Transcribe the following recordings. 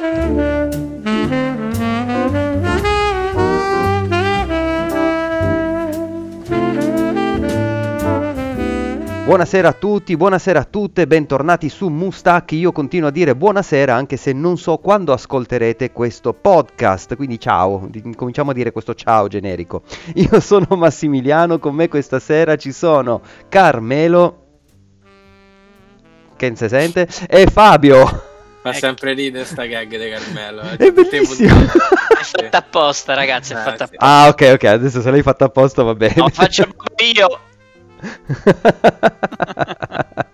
Buonasera a tutti, buonasera a tutte, bentornati su Mustache. Io continuo a dire buonasera anche se non so quando ascolterete questo podcast, quindi ciao, cominciamo a dire questo ciao generico. Io sono Massimiliano, con me questa sera ci sono Carmelo, che non si sente, e Fabio. Fa sempre ride sta gag di Carmelo. Eh. È bellissimo. È fatta apposta, ragazzi. È Ah, fatta sì. apposta. Ah, ok, ok, adesso se l'hai fatta apposta va bene. No, faccio io.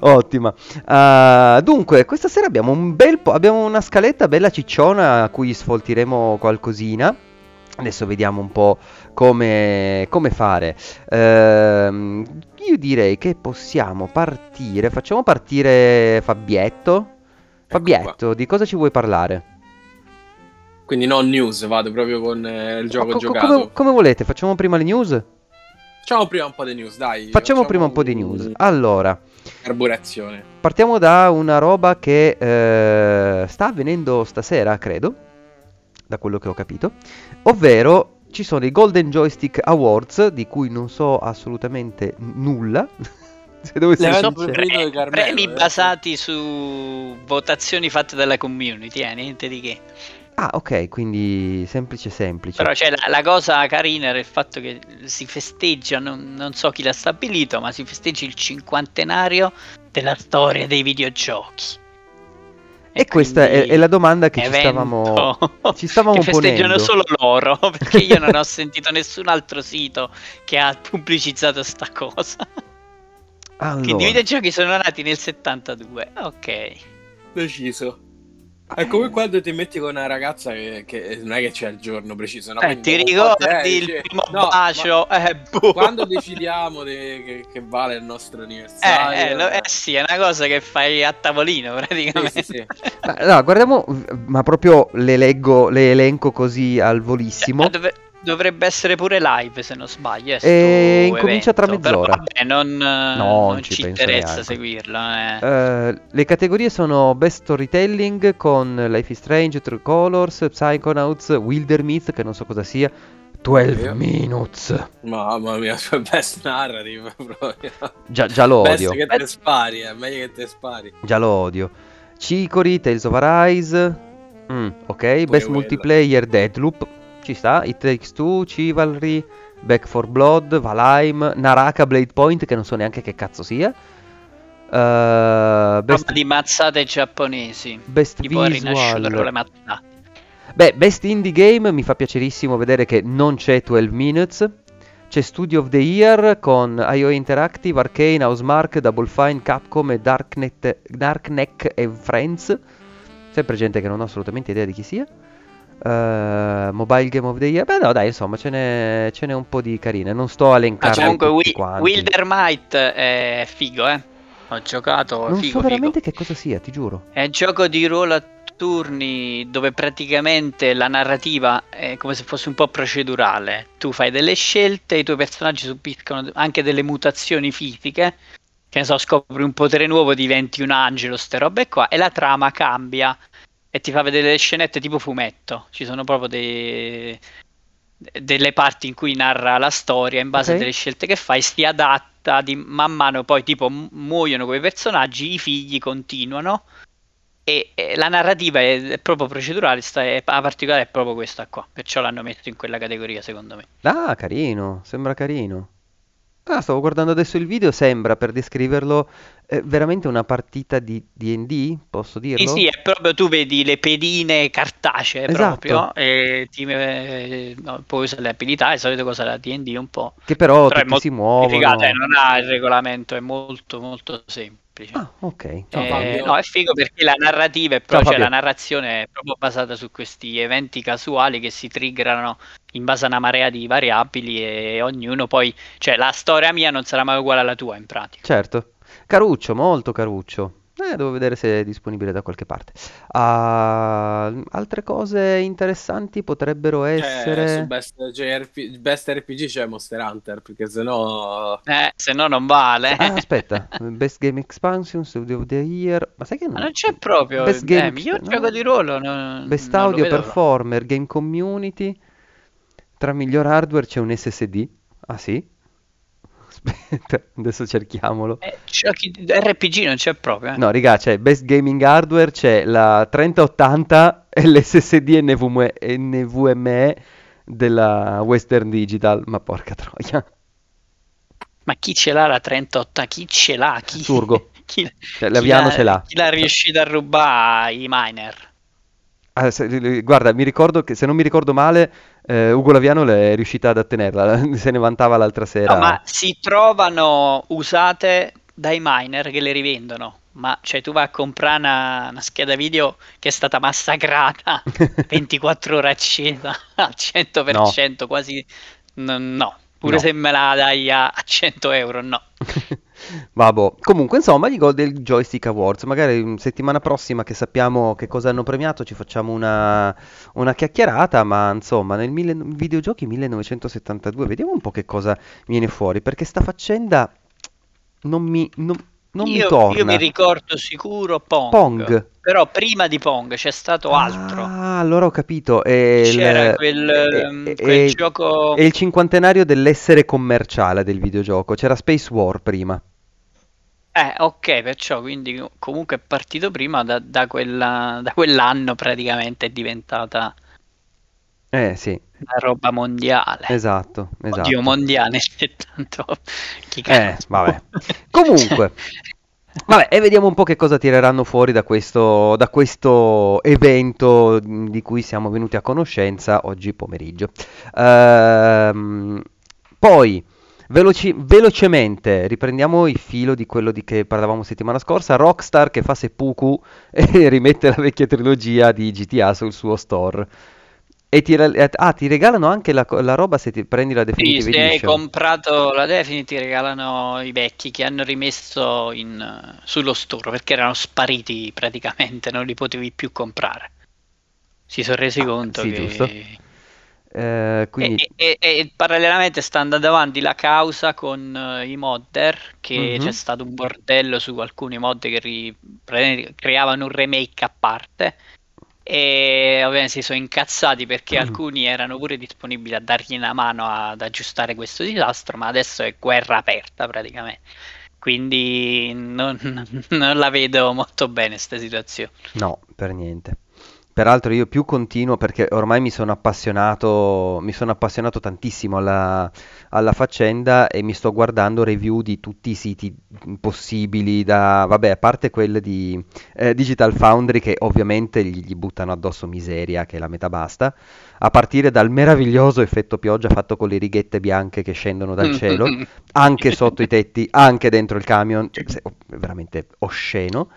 Ottima. Ah, dunque, questa sera abbiamo un bel po'. Abbiamo una scaletta bella cicciona a cui sfoltiremo qualcosina. Adesso vediamo un po' come, come fare. Ehm, io direi che possiamo partire. Facciamo partire Fabietto. Fabietto, di cosa ci vuoi parlare? Quindi non news, vado proprio con eh, il gioco Co- giocato. come, come volete? Facciamo prima le news? Facciamo prima un po' di news, dai. Facciamo prima un po' di news. Allora. Carburazione. Partiamo da una roba che eh, sta avvenendo stasera, credo, da quello che ho capito, ovvero ci sono i Golden Joystick Awards, di cui non so assolutamente nulla. Se dovessi essere avevano sincero. preferito di Carmelo, Premi eh. basati su votazioni fatte dalla community, eh, niente di che. Ah, ok, quindi semplice semplice. Però c'è la, la cosa carina era il fatto che si festeggia, non, non so chi l'ha stabilito, ma si festeggia il cinquantenario della storia dei videogiochi. e questa è, è la domanda che ci stavamo, ci stavamo che festeggiano ponendo. solo loro, perché io non ho sentito nessun altro sito che ha pubblicizzato sta cosa. Quindi i Allora, videogiochi sono nati nel 72. Ok. Deciso. È come quando ti metti con una ragazza che, che non è che c'è il giorno preciso. No? Eh, Quindi ti ricordi eh, il dici, primo no, bacio? Eh, boh. Quando decidiamo di- che, che vale il nostro Eh, anniversario? eh, lo- eh sì, è una cosa che fai a tavolino praticamente. Sì, sì, ma- no, guardiamo, ma proprio le leggo, le elenco così al volissimo. Eh, dov- dovrebbe essere pure live se non sbaglio. eh, E sto incomincia tra evento. Però mezz'ora. vabbè, non, eh, Non ci ci, interessa neanche. seguirlo. eh. Eh, le categorie sono Best Storytelling con Life is Strange, True Colors, Psychonauts, Wildermyth, che non so cosa sia, 12 Io? Minutes. Mamma mia, best narrative proprio. Già, già lo Best odio, che te spari, è meglio che te spari. già lo odio. Chicory, Tales of Arise, mm, ok, Best quello. Multiplayer, Deadloop, ci sta, It Takes Two, Chivalry, Back for Blood, Valheim, Naraka, Blade Point, che non so neanche che cazzo sia. Eh, best, di mazzate giapponesi. best Tipo con le Visual mazzate. Beh, Best Indie Game mi fa piacerissimo vedere che non c'è 12 Minutes. C'è Studio of the Year con IO Interactive, Arcane, Housemark, Double Fine, Capcom e Darknet, Darkneck e Friends. Sempre gente che non ho assolutamente idea di chi sia. Eh, mobile Game of the Year. Beh, no, dai, insomma, ce n'è, ce n'è un po' di carine. Non sto a Ah, elencarle comunque tutti Wi- quanti. Wildermight è figo, eh. Ho giocato, Non figo, so veramente figo. che cosa sia, ti giuro. È un gioco di ruolo a turni dove praticamente la narrativa è come se fosse un po' procedurale. Tu fai delle scelte, i tuoi personaggi subiscono anche delle mutazioni fisiche. Che ne so, scopri un potere nuovo, diventi un angelo, ste robe qua, e la trama cambia e ti fa vedere le scenette tipo fumetto. Ci sono proprio dei- delle parti in cui narra la storia in base Ok. a delle scelte che fai, si adatta di man mano, poi tipo mu- muoiono quei personaggi, i figli continuano e, e la narrativa è, è proprio procedurale, sta, è, la particolare è proprio questa qua, perciò l'hanno messo in quella categoria secondo me. Ah, carino, sembra carino. Ah, stavo guardando adesso il video, sembra, per descriverlo, eh, veramente una partita di D&D, posso Sì, dirlo? sì, è proprio tu vedi le pedine cartacee Esatto. proprio e ti, eh, no, puoi usare le abilità, le solite cose da D&D un po'. Che però Però è tutti molto si muovono. eh, non ha il regolamento, è molto molto semplice. Ah, ok. Ciao, Eh, no, è figo perché la narrativa è Ciao, proprio, cioè, la narrazione è proprio basata su questi eventi casuali che si triggerano in base a una marea di variabili e ognuno poi, cioè la storia mia non sarà mai uguale alla tua in pratica. Certo. Caruccio, molto caruccio. Eh, devo vedere se è disponibile da qualche parte. Ah, altre cose interessanti potrebbero Cioè, su essere... Best, JRP Best RPG c'è Monster Hunter, perché sennò... Eh, se no non vale. Ah, aspetta, Best Game Expansion, Studio of the Year, ma sai che Ma non... non c'è proprio. Best Eh, Game miglior Exp- gioco no. di ruolo. no- Best non Audio. Performer, Game Community, tra miglior hardware c'è un SSD. Ah sì? Aspetta, adesso cerchiamolo. Eh, RPG non c'è proprio. eh. No, raga, c'è Best Gaming Hardware, c'è la 3080 e l'SSD NVMe, NVMe della Western Digital, ma porca troia. Ma chi ce l'ha la 38? Chi ce l'ha? Chi... Surgo. chi... Cioè, chi Laviano l'ha- ce l'ha. Chi l'ha riuscito a rubare i miner? Ah, se- guarda, mi ricordo che se non mi ricordo male, eh, Ugo Laviano è riuscita ad ottenerla, se ne vantava l'altra sera. No, ma si trovano usate dai miner che le rivendono. Ma cioè tu vai a comprare una, una scheda video che è stata massacrata 24 ore accesa al 100%, quasi no, no. Pure No. se me la dai a, a 100 euro, no. Vabbè, comunque insomma gli gol del Joystick Awards, magari mm, settimana prossima che sappiamo che cosa hanno premiato ci facciamo una, una chiacchierata, ma insomma nel mille- videogiochi 1972 vediamo un po' che cosa viene fuori, perché sta faccenda non mi, non, non mi io, torna. io mi ricordo sicuro Pong, Pong. però prima di Pong c'è stato altro. Ah, allora ho capito, è il, C'era quel, è- ehm, è- quel è- gioco... è il cinquantenario dell'essere commerciale del videogioco, c'era Space War prima. Eh, ok, perciò quindi comunque è partito prima da, da quella- da quell'anno praticamente è diventata Eh sì, una roba mondiale. esatto, Oddio, esatto. mondiale, tanto chi Eh, vabbè. Comunque, vabbè, e vediamo un po' che cosa tireranno fuori da questo, da questo evento di cui siamo venuti a conoscenza oggi pomeriggio. Ehm, poi, veloci- velocemente, riprendiamo il filo di quello di che parlavamo settimana scorsa. Rockstar che fa seppuku e rimette la vecchia trilogia di GTA sul suo store. E ti, ah, ti regalano anche la, la roba se ti prendi la Sì, Definitive se hai Edition. comprato la Definite regalano i vecchi che hanno rimesso in, sullo store perché erano spariti praticamente, non li potevi più comprare. Si sono resi Ah, conto sì, che... Eh, quindi, E, e- e parallelamente sta andando avanti la causa con eh, i modder, che Mhm. c'è stato un bordello su alcuni mod che ri- creavano un remake a parte. E ovviamente si sono incazzati perché Mm. alcuni erano pure disponibili a dargli una mano ad aggiustare questo disastro, ma adesso è guerra aperta praticamente. Quindi non, non la vedo molto bene questa situazione. No, per niente. Peraltro io più continuo perché ormai mi sono appassionato, mi sono appassionato tantissimo alla, alla faccenda e mi sto guardando review di tutti i siti possibili, da, vabbè, a parte quelle di eh, Digital Foundry che ovviamente gli, gli buttano addosso miseria che la metà basta, a partire dal meraviglioso effetto pioggia fatto con le righette bianche che scendono dal cielo, anche sotto i tetti, anche dentro il camion, cioè, è veramente osceno.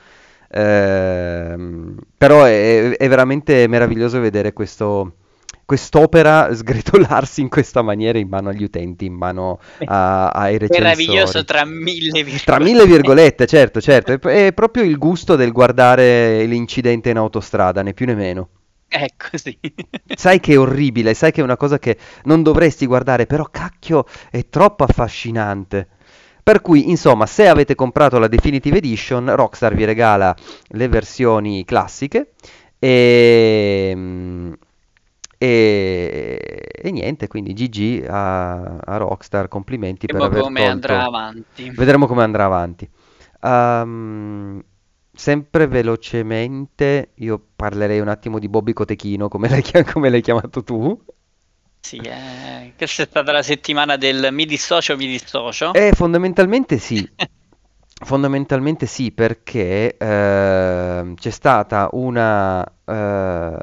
Ehm, però è, è veramente meraviglioso vedere questo, quest'opera sgretolarsi in questa maniera in mano agli utenti, in mano a- ai Meraviglioso recensori. tra mille virgolette. Tra mille virgolette, certo, certo, è, è proprio il gusto del guardare l'incidente in autostrada, né più né meno. È così. Sai che è orribile, sai che è una cosa che non dovresti guardare, però cacchio è troppo affascinante. Per cui, insomma, se avete comprato la Definitive Edition, Rockstar vi regala le versioni classiche e, e, e niente, quindi GG a, a Rockstar, complimenti per Vediamo aver come tolto... andrà avanti. Vedremo come andrà avanti. Ehm, sempre velocemente, io parlerei un attimo di Bobby Cotechino, come l'hai, chia- come l'hai chiamato tu. Sì, eh, questa è stata la settimana del mi dissocio, mi dissocio. E fondamentalmente sì, fondamentalmente sì, perché ehm, c'è stata una, eh,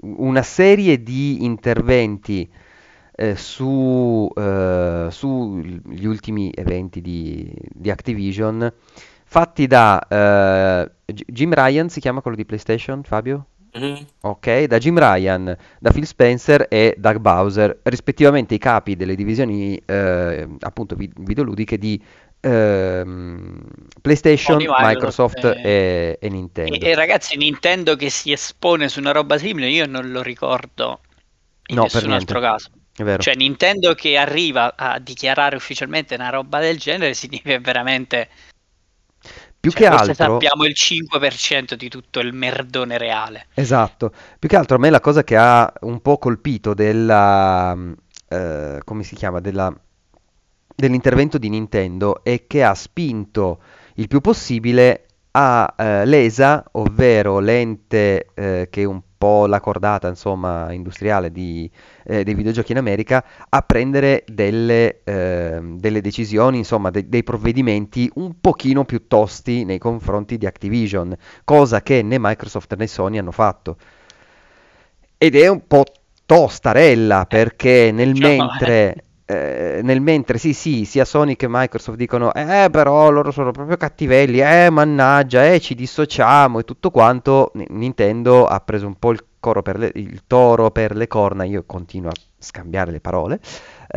una serie di interventi eh, su, eh, sugli ultimi eventi di, di Activision fatti da eh, Jim Ryan, si chiama quello di PlayStation, Fabio? Mhm. Ok, da Jim Ryan, da Phil Spencer e Doug Bowser, rispettivamente i capi delle divisioni eh, appunto vi- videoludiche di ehm, PlayStation, Sony, Microsoft Microsoft, e, e Nintendo. E, e ragazzi, Nintendo che si espone su una roba simile, io non lo ricordo in No, nessun altro caso. È vero. Cioè, Nintendo che arriva a dichiarare ufficialmente una roba del genere significa veramente. Più cioè, che altro, sappiamo il 5% di tutto il merdone reale. esatto, più che altro a me la cosa che ha un po' colpito della, eh, come si chiama, della, dell'intervento di Nintendo è che ha spinto il più possibile a eh, l'ESA, ovvero l'ente eh, che un po' la cordata, insomma, industriale di, eh, dei videogiochi in America, a prendere delle, ehm, delle decisioni, insomma, de- dei provvedimenti un pochino più tosti nei confronti di Activision, cosa che né Microsoft né Sony hanno fatto. Ed è un po' tostarella perché nel diciamo, mentre, eh, nel mentre sì sì sia Sony che Microsoft dicono eh però loro sono proprio cattivelli, eh mannaggia, eh ci dissociamo e tutto quanto, Nintendo ha preso un po' il, coro per le- il toro per le corna, io continuo a scambiare le parole,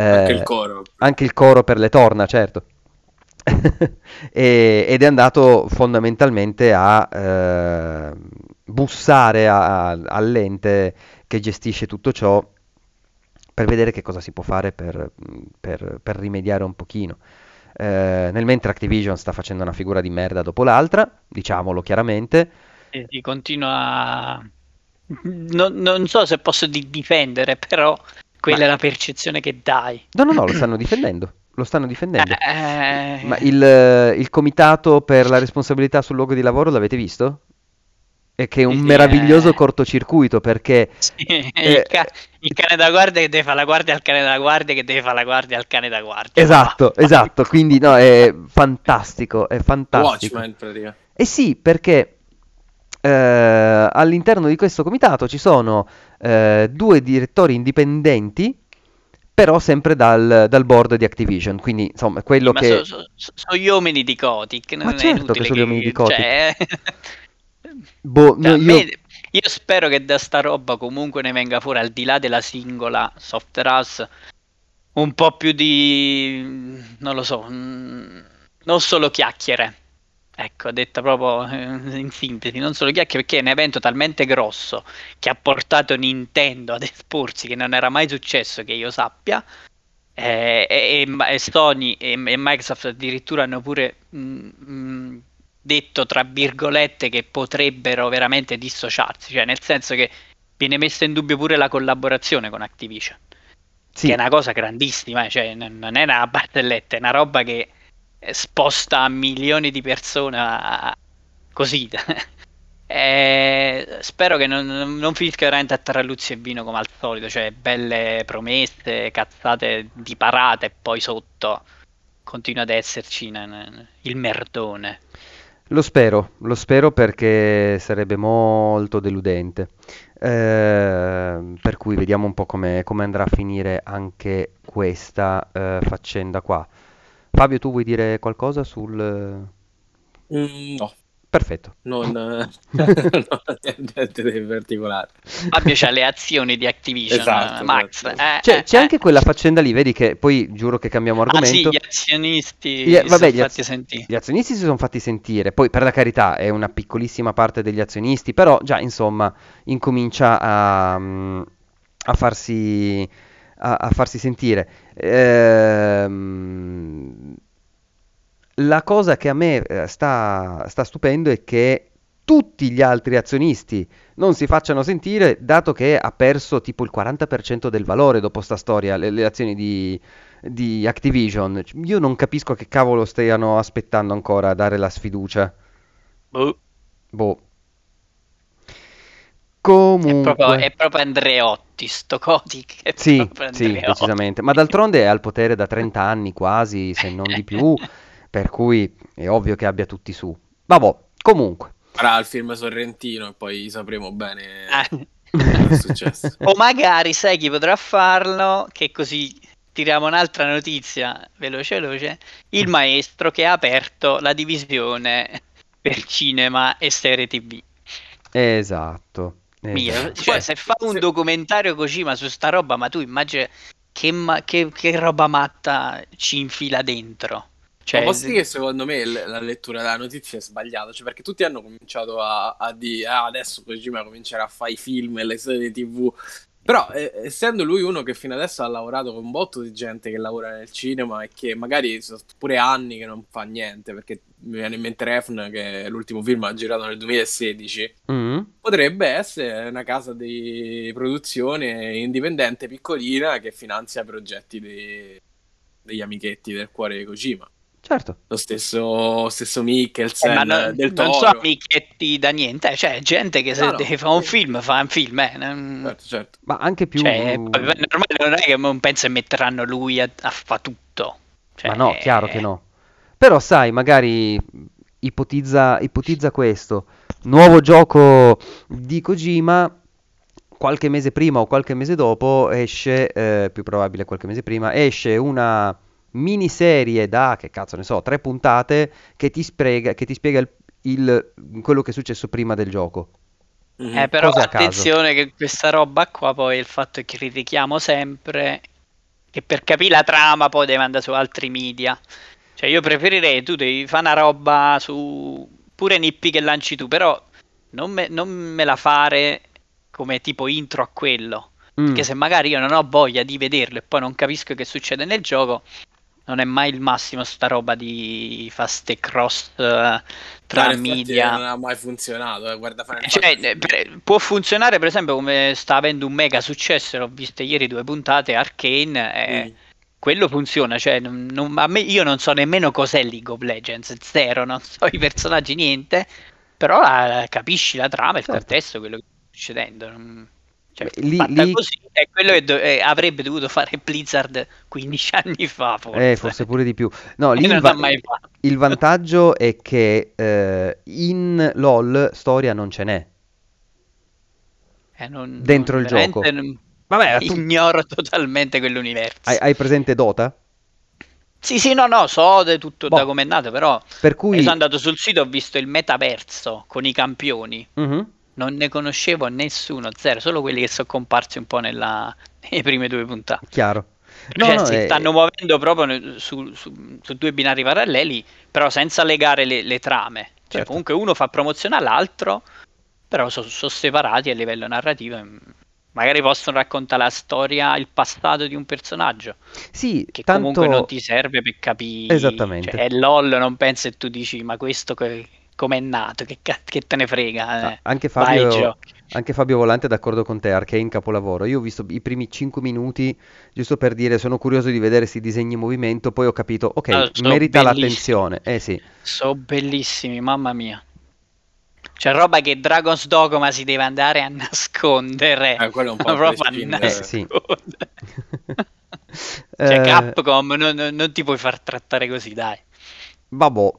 Anche eh, il coro. anche il coro per le torna, certo. E- ed è andato fondamentalmente a eh, bussare a- a- all'ente che gestisce tutto ciò per vedere che cosa si può fare per, per- per rimediare un pochino. Eh, nel mentre Activision sta facendo una figura di merda dopo l'altra, diciamolo chiaramente. E ti continua. Non, non so se posso di- difendere, però quella Ma- è la percezione che dai. No, no, no, lo stanno difendendo. Lo stanno difendendo. Eh, Ma il, il comitato per la responsabilità sul luogo di lavoro l'avete visto? È che è un Sì, meraviglioso eh. cortocircuito perché sì, eh, il, ca- il cane da guardia che deve fare la guardia al cane da guardia che deve fare la guardia al cane da guardia. Esatto, Ma- esatto, quindi no, è fantastico, è fantastico. Watchmen, pratica. Eh sì, perché eh, all'interno di questo comitato ci sono eh, due direttori indipendenti, però sempre dal, dal board di Activision, quindi insomma quello Ma che... so- so- so- sono gli uomini di Kotick, non Ma è certo che sono gli uomini di Kotick. cioè, Boh, cioè, no, a io... me- io spero che da sta roba comunque ne venga fuori, al di là della singola software house, un po' più di... non lo so, mm, non solo chiacchiere. Ecco, detta proprio eh, in sintesi, non solo chiacchiere, perché è un evento talmente grosso che ha portato Nintendo ad esporsi, che non era mai successo che io sappia, eh, e, e- Sony e, e Microsoft addirittura hanno pure mm, mm, detto tra virgolette che potrebbero veramente dissociarsi, cioè nel senso che viene messa in dubbio pure la collaborazione con Activision, Sì, che è una cosa grandissima, cioè n- non è una barzelletta, è una roba che eh, sposta milioni di persone a- così. Eh, spero che non, non finisca veramente a taralluzzi e vino come al solito, cioè belle promesse, cazzate di parate e poi sotto continua ad esserci il merdone. Lo spero, lo spero perché sarebbe molto deludente. Eh, per cui vediamo un po' come, come andrà a finire anche questa eh, faccenda qua. Fabio, tu vuoi dire qualcosa sul... Mm, no, Perfetto. non, non niente di particolare. Fabio c'ha le azioni di Activision, Esatto, Max. esatto. eh, C'è, eh, c'è eh. anche quella faccenda lì, vedi che poi giuro che cambiamo Ah sì, argomento. gli azionisti Gli- si vabbè, gli, fatti az- sentire. gli azionisti si sono fatti sentire, poi per la carità è una piccolissima parte degli azionisti, però già insomma incomincia a, a farsi, a, a farsi sentire. Ehm, la cosa che a me eh, sta, sta stupendo è che tutti gli altri azionisti non si facciano sentire, dato che ha perso tipo il 40% del valore dopo sta storia, le, le azioni di, di Activision. Io non capisco che cavolo stiano aspettando ancora a dare la sfiducia. Boh, Boh. è proprio, Comunque, è proprio Andreotti, sto Kotick, sì, sì, decisamente. Ma d'altronde è al potere da 30 anni quasi, se non di più, per cui è ovvio che abbia tutti su. Vabbè, comunque. Farà il film Sorrentino e poi sapremo bene Ah. cosa è successo. O magari sai chi potrà farlo, che così tiriamo un'altra notizia veloce veloce, il maestro che ha aperto la divisione per cinema e serie tv. Esatto. Mio, esatto. cioè Poi- se fa un se- documentario così ma su sta roba, ma tu immagina che, ma- che- che roba matta ci infila dentro. Cioè, Ma posso dire che secondo me la lettura della notizia è sbagliata, cioè perché tutti hanno cominciato a, a dire ah, adesso Kojima comincerà a fare i film e le serie tv, però eh, essendo lui uno che fino adesso ha lavorato con un botto di gente che lavora nel cinema e che magari sono pure anni che non fa niente, perché mi viene in mente Refn che l'ultimo film ha girato nel 2016, Mm. potrebbe essere una casa di produzione indipendente piccolina che finanzia progetti dei- degli amichetti del cuore di Kojima. Certo. Lo stesso, stesso eh, Mikkelsen ma non, del non Toro. so amichetti da niente, eh, cioè gente che se No, no. deve fare un film fa un film, eh. non- Certo, certo. Ma anche più... Cioè, normale non è che non penso che metteranno lui a, a fa tutto. Cioè, Ma no, chiaro che no. Però sai, magari ipotizza, ipotizza questo. Nuovo gioco di Kojima, qualche mese prima o qualche mese dopo esce, eh, più probabile qualche mese prima, esce una miniserie da, che cazzo ne so, tre puntate che ti spiega, che ti spiega il- il- quello che è successo prima del gioco. Mhm. Eh, però Cose a caso. attenzione che questa roba qua poi il fatto è che critichiamo sempre che per capire la trama poi deve andare su altri media. Cioè io preferirei tu devi fare una roba su pure nippi che lanci tu, però non me, non me la fare come tipo intro a quello. Mm. Perché se magari io non ho voglia di vederlo e poi non capisco che succede nel gioco, non è mai il massimo sta roba di fare ste cross eh, tra effetti media. Non ha mai funzionato, eh, guarda Final Cioè, Fantasy. eh, per- può funzionare per esempio come sta avendo un mega successo, l'ho viste ieri due puntate, Arcane, e Mm. quello funziona, cioè, non- non- a me, io non so nemmeno cos'è League of Legends, zero, non so i personaggi, niente, però eh, capisci la trama, il Certo. contesto, quello che sta succedendo. non- Cioè, Beh, lì- fatta lì- così è quello che do- eh, avrebbe dovuto fare Blizzard 15 anni fa, forse. Eh, forse pure di più. No, E lì non il, va- mai fatto. il vantaggio è che eh, in LoL storia non ce n'è. Eh, non- dentro non- il gioco. non- Vabbè, tu Ignoro totalmente quell'universo. hai, hai presente Dota? Sì, sì, no, no, so de tutto Boh. da com'è nato, però Per io cui... sono andato sul sito, ho visto il metaverso con i campioni. Mhm. Non ne conoscevo nessuno, zero, solo quelli che sono comparsi un po' nella, nelle prime due puntate. Chiaro. No, Cioè, no, si eh, stanno muovendo proprio su, su- su due binari paralleli, però senza legare le, le trame. Cioè, Certo. comunque uno fa promozione all'altro, però sono separati a livello narrativo. e Magari possono raccontare la storia, il passato di un personaggio. Sì, che tanto... comunque non ti serve per capire. Esattamente. Cioè, è LOL, non pensi e tu dici, ma questo che, com'è nato? Che, che te ne frega? Ah, eh? Anche Vai, Fabio, giochi. anche Fabio Volante è d'accordo con te, Arcane capolavoro. Io ho visto i primi 5 minuti giusto per dire sono curioso di vedere questi disegni in movimento, poi ho capito, ok, Ah, sono merita bellissimi. l'attenzione. Eh sì, Sono bellissimi, mamma mia. C'è roba che Dragon's Dogma si deve andare a nascondere. Eh, quello è un po' Ma proprio a prescindere. Eh, sì. nascondere. Cioè, Eh, Capcom, non, non- non ti puoi far trattare così, dai. Vabbè.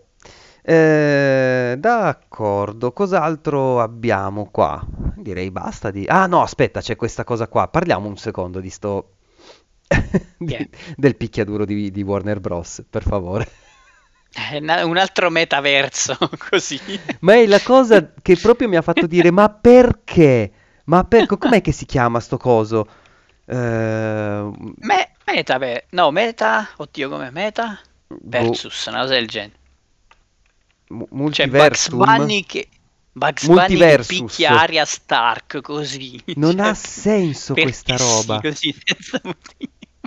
Eh, d'accordo, cos'altro abbiamo qua? Direi basta di... Ah no, aspetta, c'è questa cosa qua. Parliamo un secondo di sto... di- del picchiaduro di, di Warner Bros, per favore. Una- un altro metaverso, così. Ma è la cosa che proprio mi ha fatto dire, ma perché? Ma per... com'è che si chiama sto coso? Eh, Me- meta, beh, no, meta, oddio, come meta? boh, Versus, una cosa del genere. Mu- C'è Bugs multiversum? Bunny che, Bugs Bunny che picchia Arya Stark così. Non Cioè, ha senso questa perché sì, roba. così.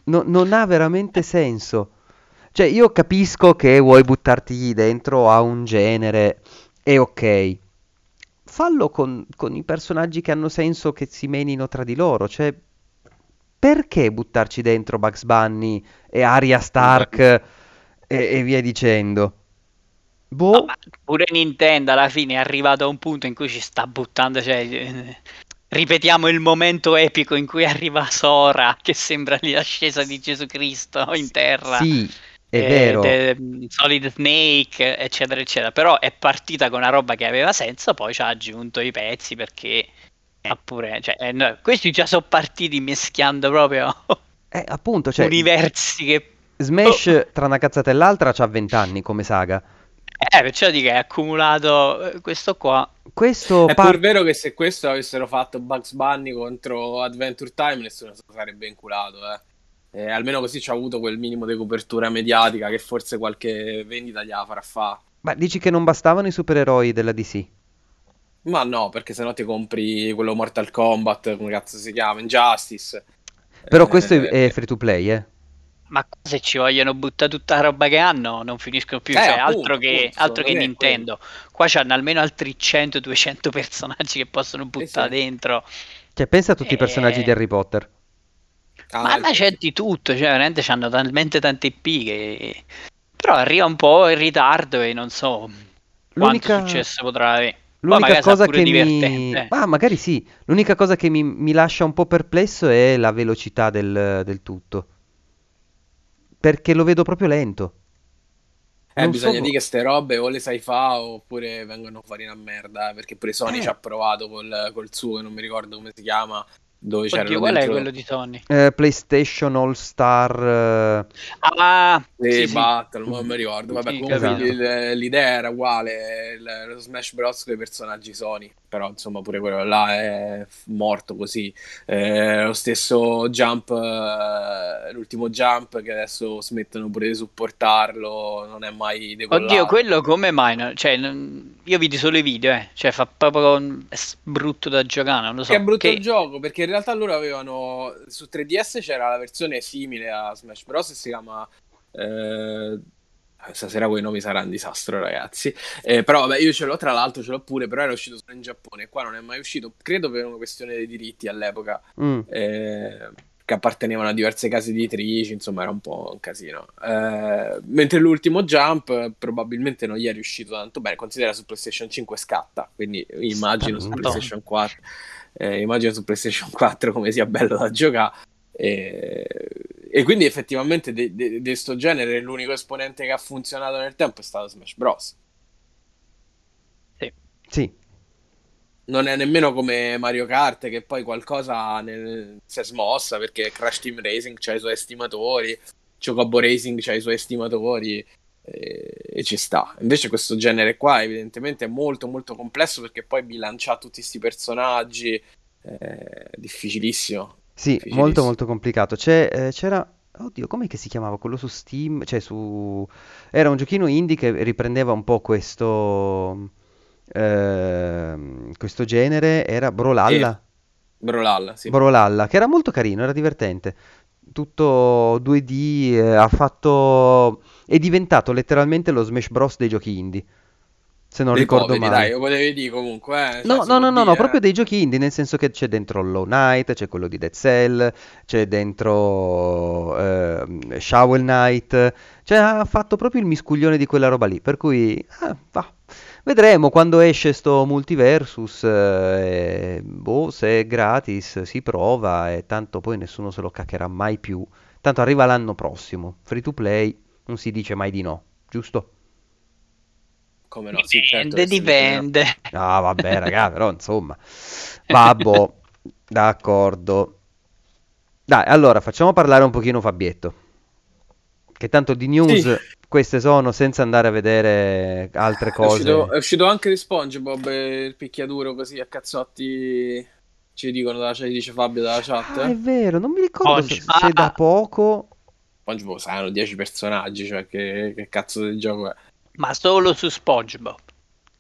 No- non ha veramente senso. Cioè, io capisco che vuoi buttarti dentro a un genere, è ok. Fallo con, con i personaggi che hanno senso che si menino tra di loro. Cioè, perché buttarci dentro Bugs Bunny e Arya Stark e, e via dicendo? Boh, No, pure Nintendo alla fine è arrivato a un punto in cui ci sta buttando, cioè, eh, ripetiamo il momento epico in cui arriva Sora, che sembra l'ascesa di Gesù Cristo in terra. sì, è eh, vero. de- Solid Snake, eccetera, eccetera. Però è partita con una roba che aveva senso, poi ci ha aggiunto i pezzi perché ha pure, cioè, eh, no, questi già sono partiti mischiando proprio Eh, appunto, cioè, universi che Smash tra una cazzata e l'altra c'ha 20 anni come saga. Eh, perciò dico che è accumulato eh, questo qua. Questo È par- pur vero che se questo avessero fatto Bugs Bunny contro Adventure Time nessuno sarebbe inculato, eh. Eh, almeno così ci ha avuto quel minimo di copertura mediatica che forse qualche vendita gliela farà fa. Ma dici che non bastavano i supereroi della DC? Ma no, perché sennò ti compri quello Mortal Kombat, come cazzo si chiama, Injustice. Però questo è, è free to play, eh. Ma se ci vogliono buttare tutta la roba che hanno, non finiscono più. Eh, cioè, appunto, altro che, appunto, altro che è Nintendo. Qua c'hanno almeno altri 100-200 personaggi che possono buttare sì. dentro. Cioè, pensa a tutti i personaggi Eh. di Harry Potter. Ah, Ma là c'è di tutto, cioè veramente hanno talmente tante IP che... Però arriva un po' in ritardo e non so quanto L'unica- successo potrà avere. L'unica cosa che mi... divertente. Ah, magari sì. L'unica cosa che mi, mi lascia un po' perplesso è la velocità del, del tutto. Perché lo vedo proprio lento. Eh, Non bisogna so- dire che ste robe o le sai fa oppure vengono fuori una merda, perché pure Sony Eh. ci ha provato col, col suo, non mi ricordo come si chiama, dove Oddio, qual è dentro... quello di Sony? Eh, PlayStation All Star. eh, Ah, Sì, sì. Battle, non mi ricordo. Vabbè, Sì, comunque esatto. l'idea era uguale, lo Smash Bros. con i personaggi Sony, però insomma pure quello là è morto così. Eh, lo stesso Jump, eh, l'ultimo Jump che adesso smettono pure di supportarlo, non è mai decollato. Oddio, quello come mai? no? Cioè, io vidi solo i video, eh. Cioè, fa proprio brutto da giocare, non lo so. Che è brutto Che- il gioco perché in realtà loro avevano su 3DS c'era la versione simile a Smash Bros. e si chiama. Eh, Stasera quei nomi sarà un disastro, ragazzi. Eh, però vabbè, io ce l'ho, tra l'altro ce l'ho pure, però era uscito solo in Giappone e qua non è mai uscito. Credo per una questione dei diritti all'epoca, mm. eh, che appartenevano a diverse case editrici, insomma era un po' un casino. Eh, mentre l'ultimo Jump eh, probabilmente non gli è riuscito tanto bene, considera su PlayStation 5 scatta, quindi immagino su. PlayStation 4, eh, immagino su PlayStation 4 come sia bello da giocare. E, e quindi effettivamente di de, de sto genere l'unico esponente che ha funzionato nel tempo è stato Smash Bros. Sì. non è nemmeno come Mario Kart che poi qualcosa nel- si è smossa perché Crash Team Racing c'ha i suoi estimatori, Chocobo Racing c'ha i suoi estimatori e, e ci sta. Invece questo genere qua evidentemente è molto molto complesso perché poi bilancia tutti questi personaggi, è difficilissimo. Sì, molto molto complicato. C'è, eh, c'era, oddio, com'è che si chiamava quello su Steam? Cioè su... Era un giochino indie che riprendeva un po' questo, ehm, questo genere, era Brawlhalla. Brawlhalla, sì. Brawlhalla, che era molto carino, era divertente. Tutto 2D, eh, ha fatto... è diventato letteralmente lo Smash Bros. dei giochi indie, se non Dei ricordo poveri, male. dai, lo potevi dire comunque, eh, cioè, No, si no, no, no, no, proprio dei giochi indie, nel senso che c'è dentro Hollow Knight, c'è quello di Dead Cell, c'è dentro ehm, Shovel Knight, cioè ha fatto proprio il miscuglione di quella roba lì, per cui ah, va. Vedremo quando esce sto Multiversus, eh, boh, se è gratis si prova e tanto poi nessuno se lo caccherà mai più, tanto arriva l'anno prossimo, free to play, non si dice mai di no, giusto? Come no, sì, certo Dipende, dice no. dipende. Ah, vabbè, raga, però insomma. Babbo, d'accordo. Dai, allora facciamo parlare un pochino Fabietto. Che tanto di news Sì. queste sono senza andare a vedere altre È uscito, cose. è uscito anche di SpongeBob il picchiaduro così a cazzotti ci dicono dalla chat, dice Fabio dalla chat. Ah, è vero, non mi ricordo se, Oggi. se da poco. SpongeBob saranno 10 personaggi, cioè che, che cazzo di gioco è? Ma solo su SpongeBob.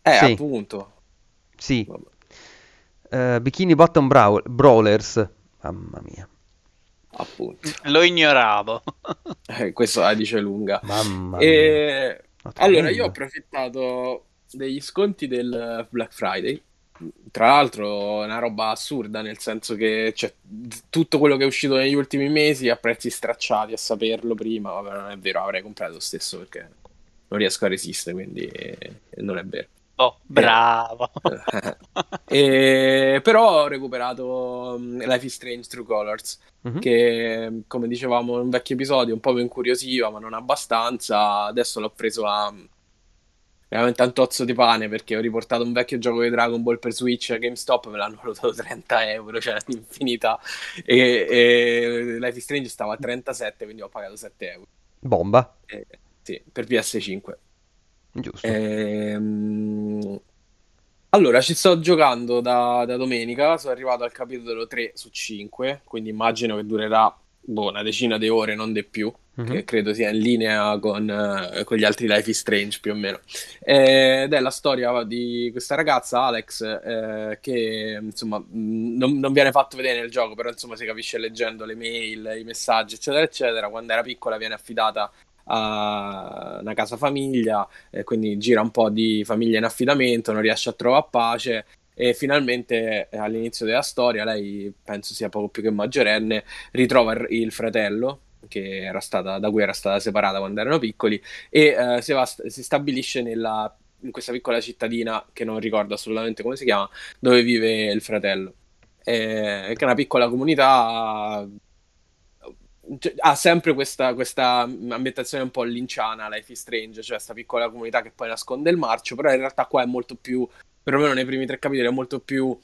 Eh, Sì. appunto. Sì, eh, Bikini Bottom Brawl- Brawlers. Mamma mia, appunto. Lo ignoravo. Eh, questo la dice lunga. mamma mia. E... Ma Allora, io ho approfittato degli sconti del Black Friday. Tra l'altro, è una roba assurda, nel senso che c'è tutto quello che è uscito negli ultimi mesi a prezzi stracciati, a saperlo prima. Vabbè, non è vero, avrei comprato lo stesso perché non riesco a resistere, quindi eh, non è vero. Oh, bravo. E- però ho recuperato um, Life is Strange True Colors, Mhm. che come dicevamo in un vecchio episodio un po' mi incuriosiva, ma non abbastanza. Adesso l'ho preso a veramente un tozzo di pane perché ho riportato un vecchio gioco di Dragon Ball per Switch a GameStop, me l'hanno valutato 30 euro, cioè un'infinità. E, e Life is Strange stava a 37, quindi ho pagato 7 euro. Bomba, Eh, sì, per PS5. giusto. Ehm, Allora, ci sto giocando da, da domenica, sono arrivato al capitolo 3 su 5, quindi immagino che durerà boh, una decina di ore, non di più, mm-hmm. che credo sia in linea con, uh, con, gli altri Life is Strange più o meno. Ed è la storia di questa ragazza, Alex, eh, che insomma non, non, viene fatto vedere nel gioco, però insomma si capisce leggendo le mail, i messaggi, eccetera, eccetera. Quando era piccola viene affidata a una casa famiglia, eh, quindi gira un po' di famiglia in affidamento, non riesce a trovare pace e finalmente eh, all'inizio della storia lei penso sia poco più che maggiorenne ritrova il fratello era stata, da cui era stata separata quando erano piccoli e uh, si, va, si, stabilisce nella, in questa piccola cittadina che non ricordo assolutamente come si chiama dove vive il fratello. Eh, che è una piccola comunità ha sempre questa, questa, ambientazione un po' linciana Life is Strange, cioè questa piccola comunità che poi nasconde il marcio, però in realtà qua è molto più perlomeno nei primi tre capitoli, è molto più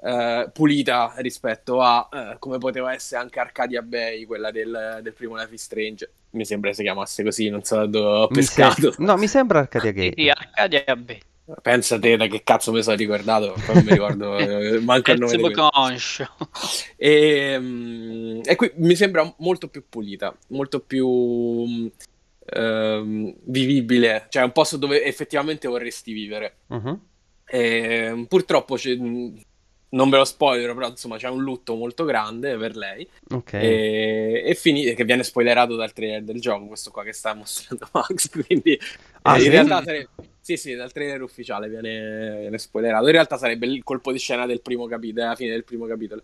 eh, pulita rispetto a eh, come poteva essere anche Arcadia Bay, quella del, del, primo Life is Strange. Mi sembra si chiamasse così, non so da dove ho pescato. Se... No, mi sembra Arcadia Bay. Sì, Arcadia Bay. Pensa te da che cazzo mi sono ricordato, non mi ricordo, manco il nome di e, um, e qui mi sembra molto più pulita, molto più um, vivibile, cioè un posto dove effettivamente vorresti vivere. Uh-huh. E, ehm, purtroppo non ve lo spoiler, però insomma c'è un lutto molto grande per lei. Okay. E, e finì, che viene spoilerato dal trailer del gioco, questo qua che sta mostrando Max. Quindi ah, eh, sì? in realtà sarebbe. Sì, sì, dal trailer ufficiale viene, viene, spoilerato. In realtà sarebbe il colpo di scena del primo capitolo, alla fine del primo capitolo.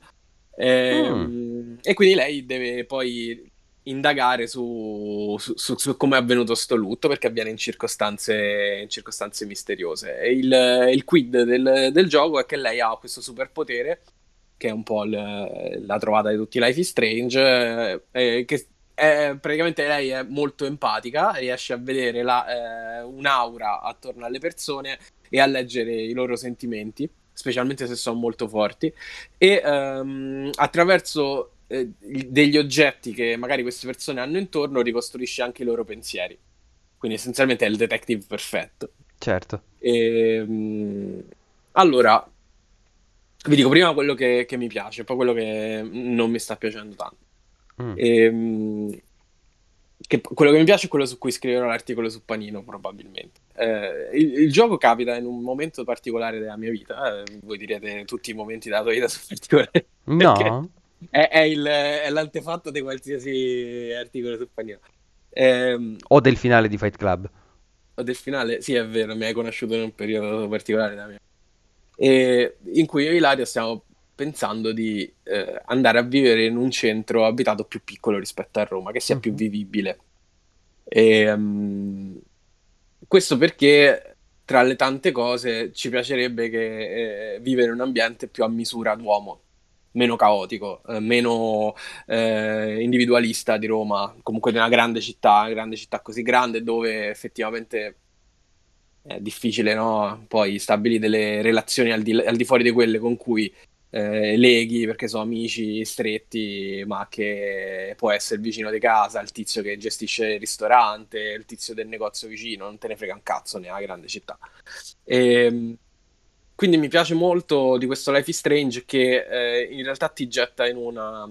E, mm. e quindi lei deve poi indagare su, su, su, su come è avvenuto sto lutto perché avviene in circostanze, in circostanze misteriose. E il, il quid del, del, gioco è che lei ha questo superpotere, che è un po' l, la trovata di tutti i Life is Strange, eh, che è, praticamente lei è molto empatica, riesce a vedere la, eh, un'aura attorno alle persone e a leggere i loro sentimenti, specialmente se sono molto forti, e um, attraverso eh, degli oggetti che magari queste persone hanno intorno ricostruisce anche i loro pensieri. Quindi essenzialmente è il detective perfetto. Certo. E, ehm, mh, allora, vi dico prima quello che, che, mi piace, poi quello che non mi sta piacendo tanto. Mm. E, ehm, che, quello che mi piace è quello su cui scriverò l'articolo su Panino, probabilmente. Eh, il, il, gioco capita in un momento particolare della mia vita. Eh, voi direte tutti i momenti della tua vita sono particolari. No. È, è, il, è, l'antefatto di qualsiasi articolo su Panino. Eh, o del finale di Fight Club. O del finale, sì, è vero, mi hai conosciuto in un periodo particolare da me. E in cui io e Ilaria stiamo pensando di eh, andare a vivere in un centro abitato più piccolo rispetto a Roma, che sia più mhm. vivibile. E, um, questo perché tra le tante cose ci piacerebbe che eh, vivere in un ambiente più a misura d'uomo meno caotico, eh, meno eh, individualista di Roma, comunque di una grande città, una grande città così grande dove effettivamente è difficile no? poi stabilire delle relazioni al di, al di fuori di quelle con cui eh, leghi perché sono amici stretti, ma che può essere il vicino di casa, il tizio che gestisce il ristorante, il tizio del negozio vicino, non te ne frega un cazzo nella grande città. E, ehm, quindi mi piace molto di questo Life is Strange che eh, in realtà ti getta in, una,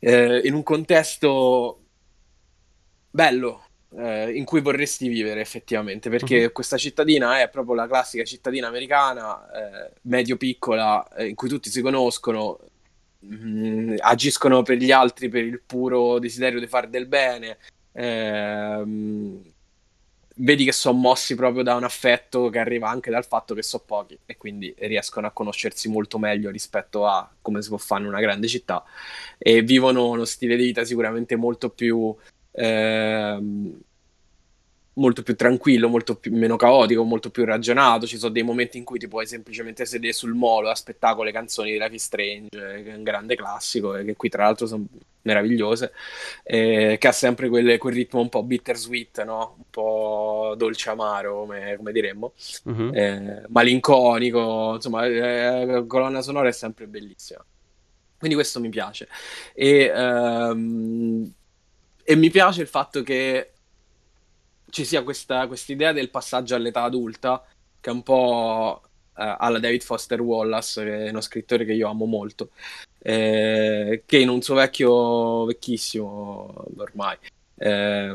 eh, in un contesto bello eh, in cui vorresti vivere effettivamente, perché uh-huh. questa cittadina è proprio la classica cittadina americana, eh, medio piccola, eh, in cui tutti si conoscono, mh, mm, agiscono per gli altri per il puro desiderio di fare del bene. Ehm, vedi che sono mossi proprio da un affetto che arriva anche dal fatto che sono pochi e quindi riescono a conoscersi molto meglio rispetto a come si può fare in una grande città e vivono uno stile di vita sicuramente molto più ehm, molto più tranquillo, molto più, meno caotico, molto più ragionato. Ci sono dei momenti in cui ti puoi semplicemente sedere sul molo a aspettare con le canzoni di Life is Strange, che è un grande classico, e che qui tra l'altro sono meravigliose, eh, che ha sempre quelle, quel ritmo un po' bittersweet, no? un po' dolce amaro, come, come diremmo, uh-huh. eh, malinconico, insomma, eh, la colonna sonora è sempre bellissima. Quindi questo mi piace. E, um, e mi piace il fatto che ci sia questa idea del passaggio all'età adulta, che è un po' eh, alla David Foster Wallace, che è uno scrittore che io amo molto. eh, che in un suo vecchio, vecchissimo ormai, eh,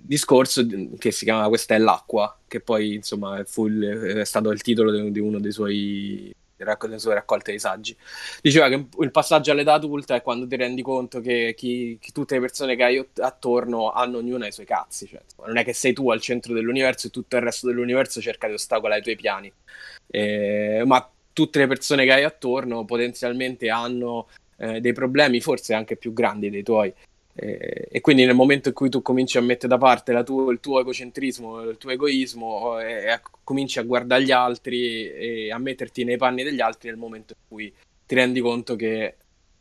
discorso che si chiama Questa è l'acqua, che poi insomma fu il, è stato il titolo di, uno dei suoi delle sue raccolte di saggi. Diceva che il passaggio all'età adulta è quando ti rendi conto che, chi, che tutte le persone che hai attorno hanno ognuna i suoi cazzi. Cioè, non è che sei tu al centro dell'universo e tutto il resto dell'universo cerca di ostacolare i tuoi piani. Eh, ma tutte le persone che hai attorno potenzialmente hanno eh, dei problemi, forse anche più grandi dei tuoi. Eh, e quindi nel momento in cui tu cominci a mettere da parte tuo, il tuo egocentrismo, il tuo egoismo e, e cominci a guardare gli altri e a metterti nei panni degli altri nel momento in cui ti rendi conto che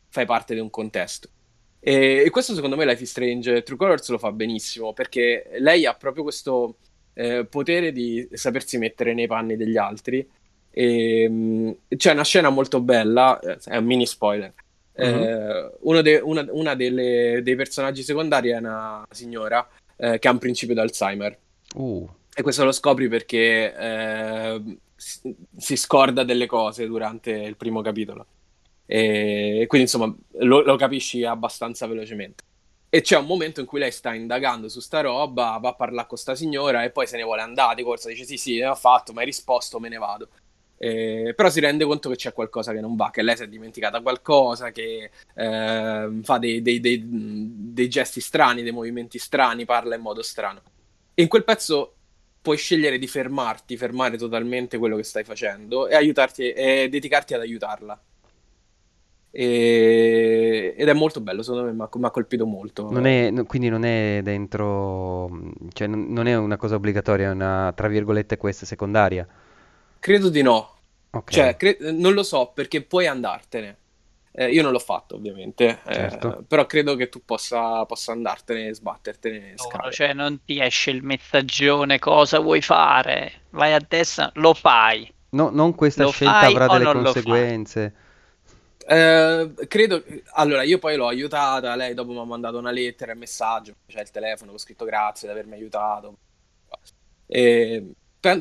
fai parte di un contesto. E, e questo secondo me Life is Strange True Colors lo fa benissimo perché lei ha proprio questo eh, potere di sapersi mettere nei panni degli altri. E, mh, c'è una scena molto bella, eh, è un mini spoiler, Uh-huh. De, una, una delle, dei personaggi secondari è una signora eh, che ha un principio d'Alzheimer. Uh. E questo lo scopri perché eh, si, si, scorda delle cose durante il primo capitolo. E quindi insomma lo, lo, capisci abbastanza velocemente. E c'è un momento in cui lei sta indagando su sta roba, va a parlare con sta signora e poi se ne vuole andare di corsa, dice sì sì, ne ho fatto, ma hai risposto, me ne vado. Eh, però si rende conto che c'è qualcosa che non va, che lei si è dimenticata qualcosa, che eh, fa dei, dei, dei, dei, gesti strani, dei movimenti strani, parla in modo strano. E in quel pezzo puoi scegliere di fermarti, fermare totalmente quello che stai facendo e, aiutarti, e dedicarti ad aiutarla. E... ed è molto bello, secondo me mi ha colpito molto. Non è, quindi non è dentro, cioè non è una cosa obbligatoria, è una tra virgolette questa secondaria. Credo di no, Okay. Cioè, cre- non lo so perché puoi andartene. Eh, io non l'ho fatto, ovviamente, eh, certo. eh, però credo che tu possa, possa andartene e sbattertene. No, cioè, non ti esce il messaggione cosa vuoi fare, vai a destra, lo fai. No, non questa lo scelta avrà delle conseguenze. Eh, credo allora io poi l'ho aiutata. Lei dopo mi ha mandato una lettera e un messaggio. C'è il telefono, ho scritto grazie di avermi aiutato. E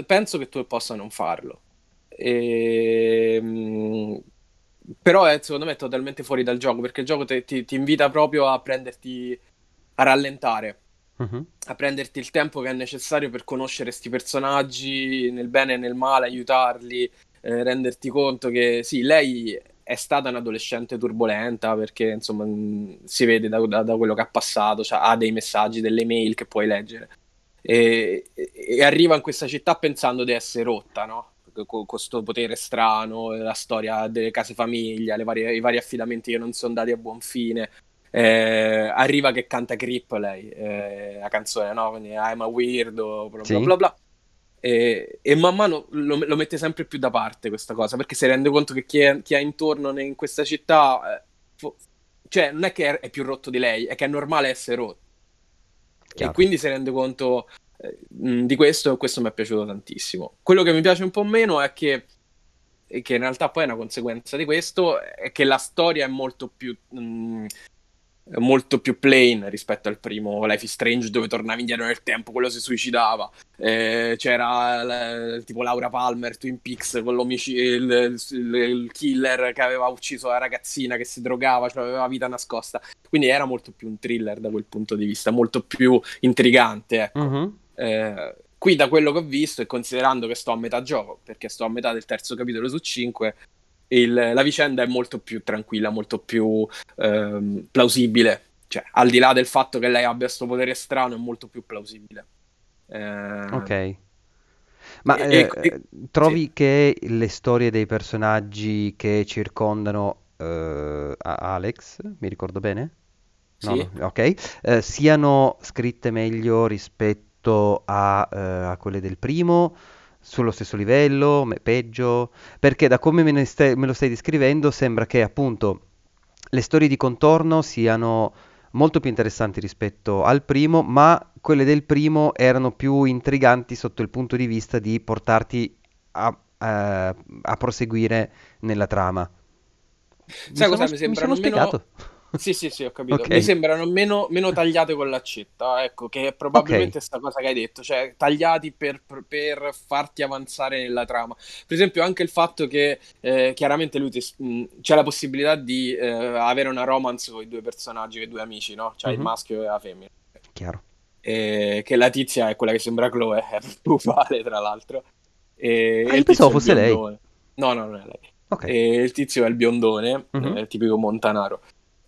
penso che tu possa non farlo. E, ehm, però è, secondo me è totalmente fuori dal gioco perché il gioco te, ti, ti, invita proprio a prenderti a rallentare uh-huh. a prenderti il tempo che è necessario per conoscere questi personaggi nel bene e nel male aiutarli eh, renderti conto che sì lei è stata un'adolescente turbolenta perché insomma mh, si vede da, da, da, quello che ha passato cioè, ha dei messaggi delle mail che puoi leggere e, e arriva in questa città pensando di essere rotta no? con questo potere strano, la storia delle case famiglia, varie, i vari affidamenti che non sono andati a buon fine. Eh, arriva che canta Grip lei, eh, la canzone, no? Quindi I'm a weirdo, bla sì. bla bla. E, e, man mano lo, lo, mette sempre più da parte questa cosa, perché si rende conto che chi, è, chi ha intorno in questa città, eh, fo- cioè non è che è, più rotto di lei, è che è normale essere rotto. Chiaro. E quindi si rende conto eh, di questo, questo mi è piaciuto tantissimo. Quello che mi piace un po' meno è che, che in realtà poi è una conseguenza di questo, è che la storia è molto più... Mh, molto più plain rispetto al primo Life is Strange dove tornavi indietro nel tempo, quello si suicidava. Eh, c'era l- tipo Laura Palmer, Twin Peaks, con l'omicidio, il, il, il, killer che aveva ucciso la ragazzina che si drogava, cioè aveva vita nascosta. Quindi era molto più un thriller da quel punto di vista, molto più intrigante. Ecco. Uh-huh. Eh, qui da quello che ho visto e considerando che sto a metà gioco, perché sto a metà del terzo capitolo su 5, il, la vicenda è molto più tranquilla, molto più ehm, plausibile. Cioè, al di là del fatto che lei abbia questo potere strano, è molto più plausibile. Eh... Ok. Ma e, eh, e, trovi sì. che le storie dei personaggi che circondano uh, Alex, mi ricordo bene? No, sì. no, ok, uh, siano scritte meglio rispetto rispetto a, eh, a quelle del primo, sullo stesso livello, peggio, perché da come me, stai, me lo stai descrivendo sembra che appunto le storie di contorno siano molto più interessanti rispetto al primo, ma quelle del primo erano più intriganti sotto il punto di vista di portarti a, a, a proseguire nella trama. Sai mi cosa sono, mi sembra? Mi sono spiegato. Sì, sì, sì, ho capito. Okay. Mi sembrano meno, meno, tagliate con l'accetta, ecco, che è probabilmente questa okay. cosa che hai detto, cioè tagliati per, per, farti avanzare nella trama. Per esempio anche il fatto che eh, chiaramente lui ti, mh, c'è la possibilità di eh, avere una romance con i due personaggi, con i due amici, no? Cioè mm-hmm. il mhm. maschio e la femmina. Chiaro. E che la tizia è quella che sembra Chloe, è uguale tra l'altro. E, ah, io pensavo fosse lei. No, no, non è lei. Okay. E il tizio è il biondone, mm-hmm. eh, tipico montanaro.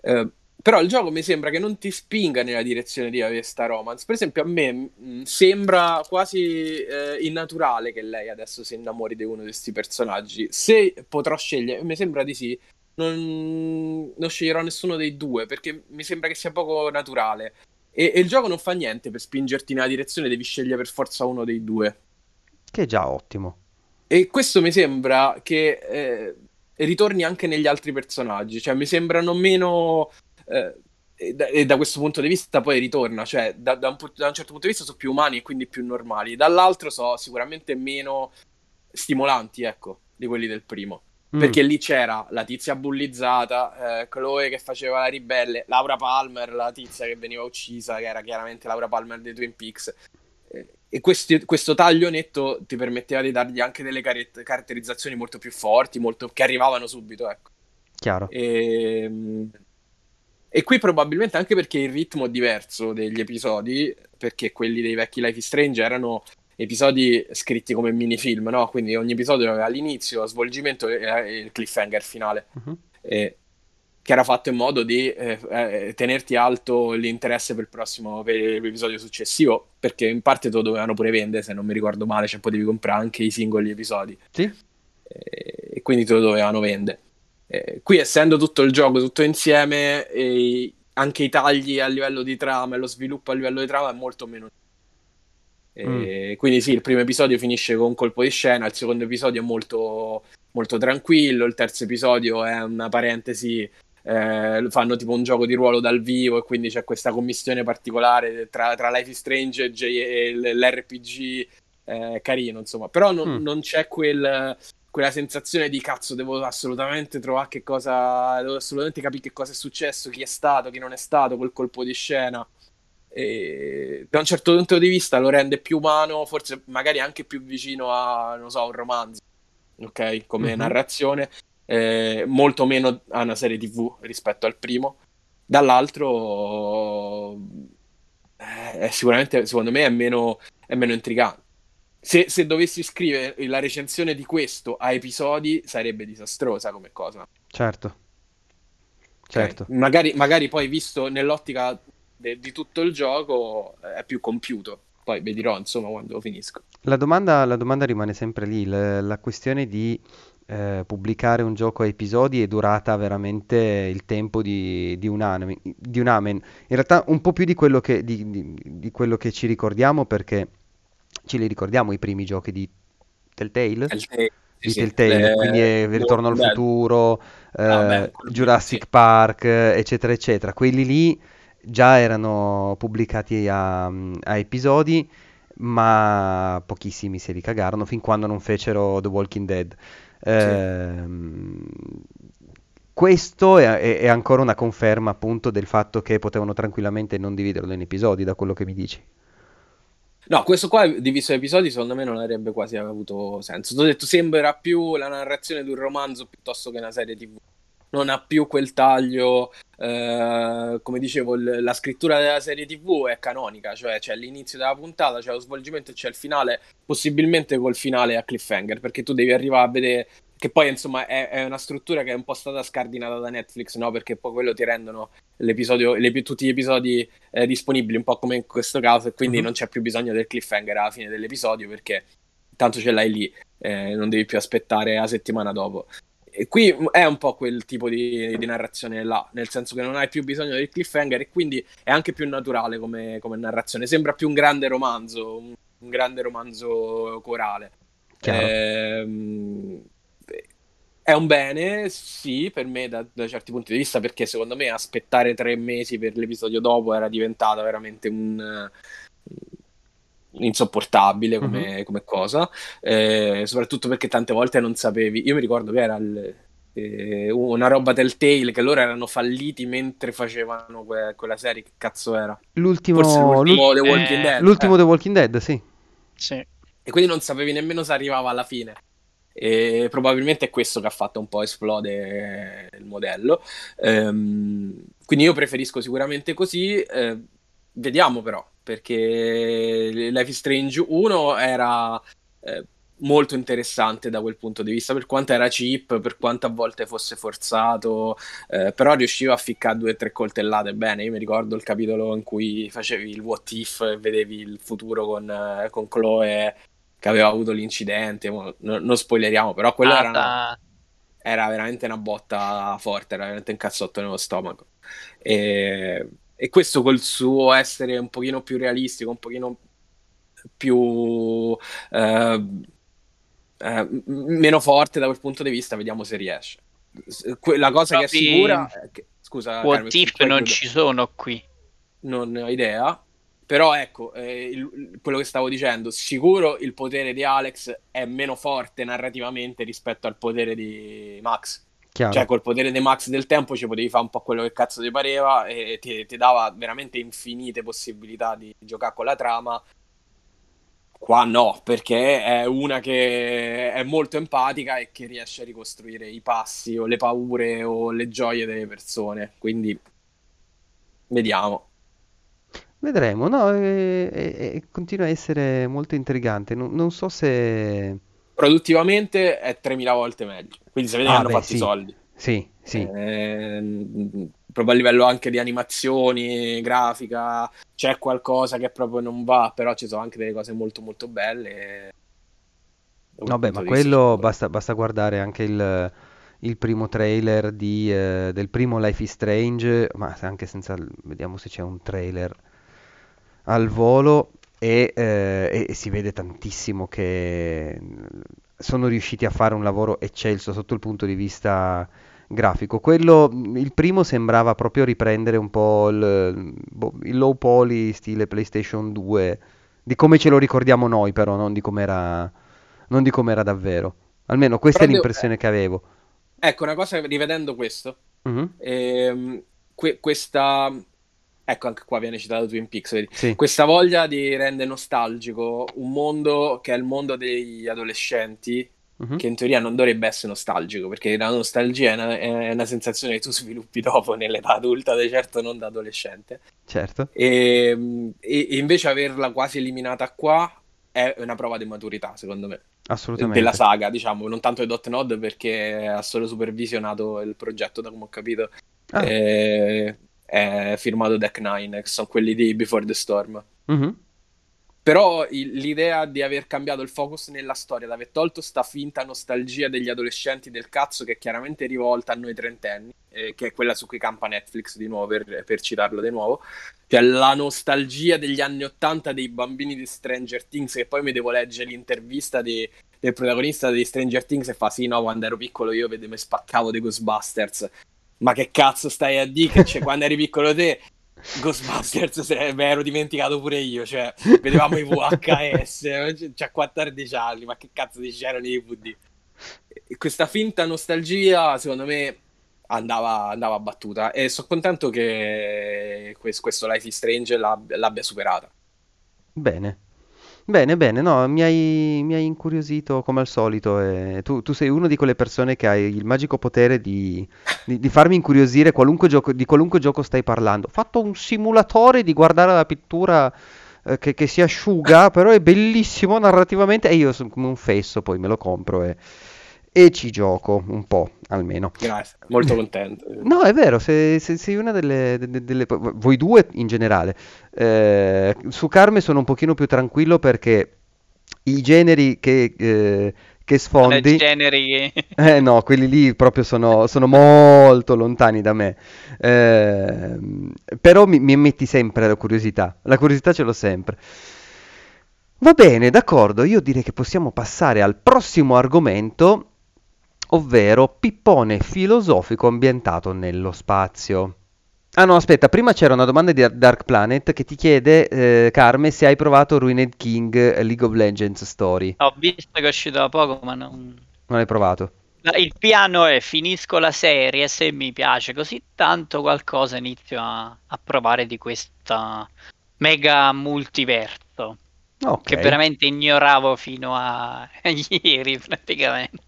Eh, però il gioco mi sembra che non ti spinga nella direzione di avere sta romance. Per esempio, a me mh, mm, sembra quasi eh, innaturale che lei adesso si innamori di uno di questi personaggi. Se potrò scegliere, mi sembra di sì. Non, non sceglierò nessuno dei due perché mi sembra che sia poco naturale. E, e il gioco non fa niente per spingerti nella direzione, devi scegliere per forza uno dei due. Che è già ottimo. E questo mi sembra che eh, ritorni anche negli altri personaggi, cioè mi sembrano meno... Eh, e, da, e, da, questo punto di vista poi ritorna, cioè da, da, un, da, un, certo punto di vista sono più umani e quindi più normali, dall'altro sono sicuramente meno stimolanti, ecco, di quelli del primo. Mm. Perché lì c'era la tizia bullizzata, eh, Chloe che faceva la ribelle, Laura Palmer, la tizia che veniva uccisa, che era chiaramente Laura Palmer dei Twin Peaks e questi, questo taglio netto ti permetteva di dargli anche delle car- caratterizzazioni molto più forti, molto, che arrivavano subito, ecco. Chiaro. E, ehm, e qui probabilmente anche perché il ritmo è diverso degli episodi, perché quelli dei vecchi Life is Strange erano episodi scritti come minifilm, no? Quindi ogni episodio aveva l'inizio, svolgimento e il cliffhanger finale. Uh-huh. E che era fatto in modo di eh, eh, tenerti alto l'interesse per il prossimo per l'episodio successivo perché in parte te lo dovevano pure vendere se non mi ricordo male cioè potevi comprare anche i singoli episodi sì. eh, e quindi te lo dovevano vendere eh, qui essendo tutto il gioco tutto insieme anche i tagli a livello di trama e lo sviluppo a livello di trama è molto meno mm. quindi sì il primo episodio finisce con un colpo di scena il secondo episodio è molto molto tranquillo il terzo episodio è una parentesi eh, fanno tipo un gioco di ruolo dal vivo e quindi c'è questa commissione particolare tra, tra Life is Strange e, l'RPG eh, carino, insomma. Però non, mm. non c'è quel, quella sensazione di cazzo, devo assolutamente trovare che cosa, devo assolutamente capire che cosa è successo, chi è stato, chi non è stato, quel colpo di scena. E da un certo punto di vista lo rende più umano, forse magari anche più vicino a, non so, un romanzo, ok? Come mm-hmm. narrazione, eh, molto meno a una serie tv rispetto al primo. Dall'altro, eh, sicuramente secondo me è meno, è meno intrigante. Se, se, dovessi scrivere la recensione di questo a episodi sarebbe disastrosa come cosa. Certo. Certo. Okay. Magari, magari, poi visto nell'ottica de, di tutto il gioco è più compiuto. Poi vi dirò insomma quando finisco. La domanda, la domanda rimane sempre lì, la, la questione di eh, pubblicare un gioco a episodi è durata veramente il tempo di, di, un anime, di, un amen. In realtà un po' più di quello, che, di, di, quello che ci ricordiamo perché ce li ricordiamo i primi giochi di Telltale. Telltale di sì, Telltale, sì. quindi è Ritorno al futuro, eh, ah, Jurassic sì. Park, eccetera, eccetera. Quelli lì già erano pubblicati a, a episodi, ma pochissimi se li cagarono fin quando non fecero The Walking Dead. Ehm, questo è, è, è, ancora una conferma appunto del fatto che potevano tranquillamente non dividerlo in episodi, da quello che mi dici. No, questo qua diviso in episodi secondo me non avrebbe quasi avuto senso. Ti ho detto, sembra più la narrazione di un romanzo piuttosto che una serie tv non ha più quel taglio, eh, come dicevo, l- la scrittura della serie TV è canonica, cioè c'è l'inizio della puntata, c'è lo svolgimento e c'è il finale, possibilmente col finale a cliffhanger, perché tu devi arrivare a vedere che poi insomma è, è, una struttura che è un po' stata scardinata da Netflix, no? Perché poi quello ti rendono l'episodio, le, tutti gli episodi eh, disponibili, un po' come in questo caso, e quindi mm-hmm. non c'è più bisogno del cliffhanger alla fine dell'episodio perché tanto ce l'hai lì, eh, non devi più aspettare la settimana dopo e qui è un po' quel tipo di, di, narrazione là, nel senso che non hai più bisogno del cliffhanger e quindi è anche più naturale come, come narrazione. Sembra più un grande romanzo, un, un grande romanzo corale. Ehm, è un bene, sì, per me da, da, certi punti di vista, perché secondo me aspettare tre mesi per l'episodio dopo era diventata veramente un insopportabile come, mm-hmm. come cosa, eh, soprattutto perché tante volte non sapevi. Io mi ricordo che era il, eh, una roba Telltale che loro erano falliti mentre facevano que- quella serie. Che cazzo era? L'ultimo, Forse l'ultimo l'ul- The Walking eh, Dead. l'ultimo eh. The Walking Dead, sì. Sì. E quindi non sapevi nemmeno se arrivava alla fine. E probabilmente è questo che ha fatto un po' esplodere il modello. Ehm, quindi io preferisco sicuramente così. eh, vediamo però, perché Life is Strange 1 era eh, molto interessante da quel punto di vista, per quanto era cheap, per quanto a volte fosse forzato, eh, però riusciva a ficcare due o tre coltellate bene. Io mi ricordo il capitolo in cui facevi il what if e vedevi il futuro con, eh, con Chloe che aveva avuto l'incidente. no- non spoileriamo, però quello Ah, era, una- era veramente una botta forte, era veramente un cazzotto nello stomaco. E, e questo col suo essere un pochino più realistico, un pochino più eh, eh, meno forte da quel punto di vista, vediamo se riesce. La cosa che è Proprio- sicura è che, scusa, What Carmen, non ci sono qui? non ne ho idea. Però ecco, eh, il- quello che stavo dicendo, sicuro il potere di Alex è meno forte narrativamente rispetto al potere di Max. Chiaro. Cioè, col potere di Max del tempo ci potevi fare un po' quello che cazzo ti pareva e ti, ti dava veramente infinite possibilità di giocare con la trama. Qua no, perché è una che è molto empatica e che riesce a ricostruire i passi o le paure o le gioie delle persone. Quindi vediamo. Vedremo, no, e- e- e continua a essere molto intrigante. Non, non so se... Produttivamente è 3000 volte meglio. Quindi vede che Ah, hanno beh, fatto sì. i soldi. Sì, sì. Eh, proprio a livello anche di animazioni, grafica, c'è qualcosa che proprio non va, però ci sono anche delle cose molto molto belle. Vabbè, punto ma quello basta, basta guardare anche il, il primo trailer di, eh, del primo Life is Strange, ma anche senza... Vediamo se c'è un trailer al volo e, eh, e si vede tantissimo che sono riusciti a fare un lavoro eccelso sotto il punto di vista grafico. Quello, il primo sembrava proprio riprendere un po' il, boh, il low poly stile PlayStation 2, di come ce lo ricordiamo noi però, non di com'era, non di com'era davvero. Almeno questa Però è devo- l'impressione che avevo. Ecco, una cosa, rivedendo questo, Mhm, ehm, que- questa... Ecco, anche qua viene citato Twin Peaks? Sì, Questa voglia di rendere nostalgico un mondo che è il mondo degli adolescenti, mhm, che in teoria non dovrebbe essere nostalgico, perché la nostalgia è una, è una sensazione che tu sviluppi dopo nell'età adulta, di certo non da adolescente. certo. E, e- e invece averla quasi eliminata qua è una prova di maturità, secondo me, Assolutamente. della saga, diciamo, non tanto di Dot Nod perché ha solo supervisionato il progetto, da come ho capito. Ah, E- è firmato Deck Nine, che sono quelli di Before the Storm. mhm, Però il- l'idea di aver cambiato il focus nella storia, di aver tolto sta finta nostalgia degli adolescenti del cazzo che è chiaramente rivolta a noi trentenni, eh, che è quella su cui campa Netflix di nuovo, per, per citarlo di nuovo, cioè la nostalgia degli anni Ottanta dei bambini di Stranger Things, che poi mi devo leggere l'intervista di- del protagonista di Stranger Things e fa sì, no, quando ero piccolo io vedevo, mi spaccavo dei Ghostbusters. Ma che cazzo stai a dire? C'è, quando eri piccolo te... Ghostbusters se me ero dimenticato pure io, cioè vedevamo i VHS, c'ha 14 anni, ma che cazzo di c'erano i DVD? Questa finta nostalgia, secondo me, andava, andava battuta e sono contento che quest- questo Life is Strange l'abb- l'abbia superata. Bene. Bene, bene, no, mi hai, mi hai incuriosito come al solito. e tu, tu sei una di quelle persone che hai il magico potere di, di- di farmi incuriosire qualunque gioco, di qualunque gioco stai parlando. Ho fatto un simulatore di guardare la pittura eh, che, che si asciuga, però è bellissimo narrativamente e io sono come un fesso, poi me lo compro e, e ci gioco un po', almeno. Grazie, molto contento. No, è vero, se- se- sei una delle, de- de- delle- Voi due in generale. Eh, su Carme sono un pochino più tranquillo perché i generi che, eh, che sfondi... generi. Eh no, quelli lì proprio sono, sono molto lontani da me. Ehm, però mi, mi metti sempre la curiosità. La curiosità ce l'ho sempre. Va bene, d'accordo. Io direi che possiamo passare al prossimo argomento, ovvero pippone filosofico ambientato nello spazio. Ah no, aspetta, prima c'era una domanda di Dark Planet che ti chiede, eh, Carme, se hai provato Ruined King League of Legends Story. Ho visto che è uscito da poco, ma non... Non hai provato? il piano è finisco la serie, se mi piace così tanto qualcosa inizio a, a provare di questa mega multiverso okay. che veramente ignoravo fino a ieri praticamente.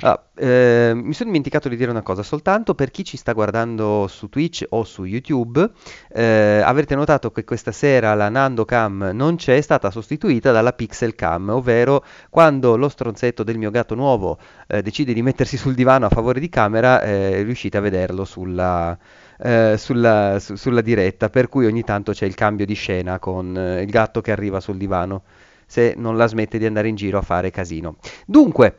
Ah, eh, mi sono dimenticato di dire una cosa, soltanto per chi ci sta guardando su Twitch o su YouTube, eh, avrete notato che questa sera la Nando Cam non c'è, è stata sostituita dalla Pixel Cam, ovvero quando lo stronzetto del mio gatto nuovo eh, decide di mettersi sul divano a favore di camera, eh, riuscite a vederlo sulla, eh, sulla, su, sulla, diretta, per cui ogni tanto c'è il cambio di scena con eh, il gatto che arriva sul divano, se non la smette di andare in giro a fare casino. Dunque,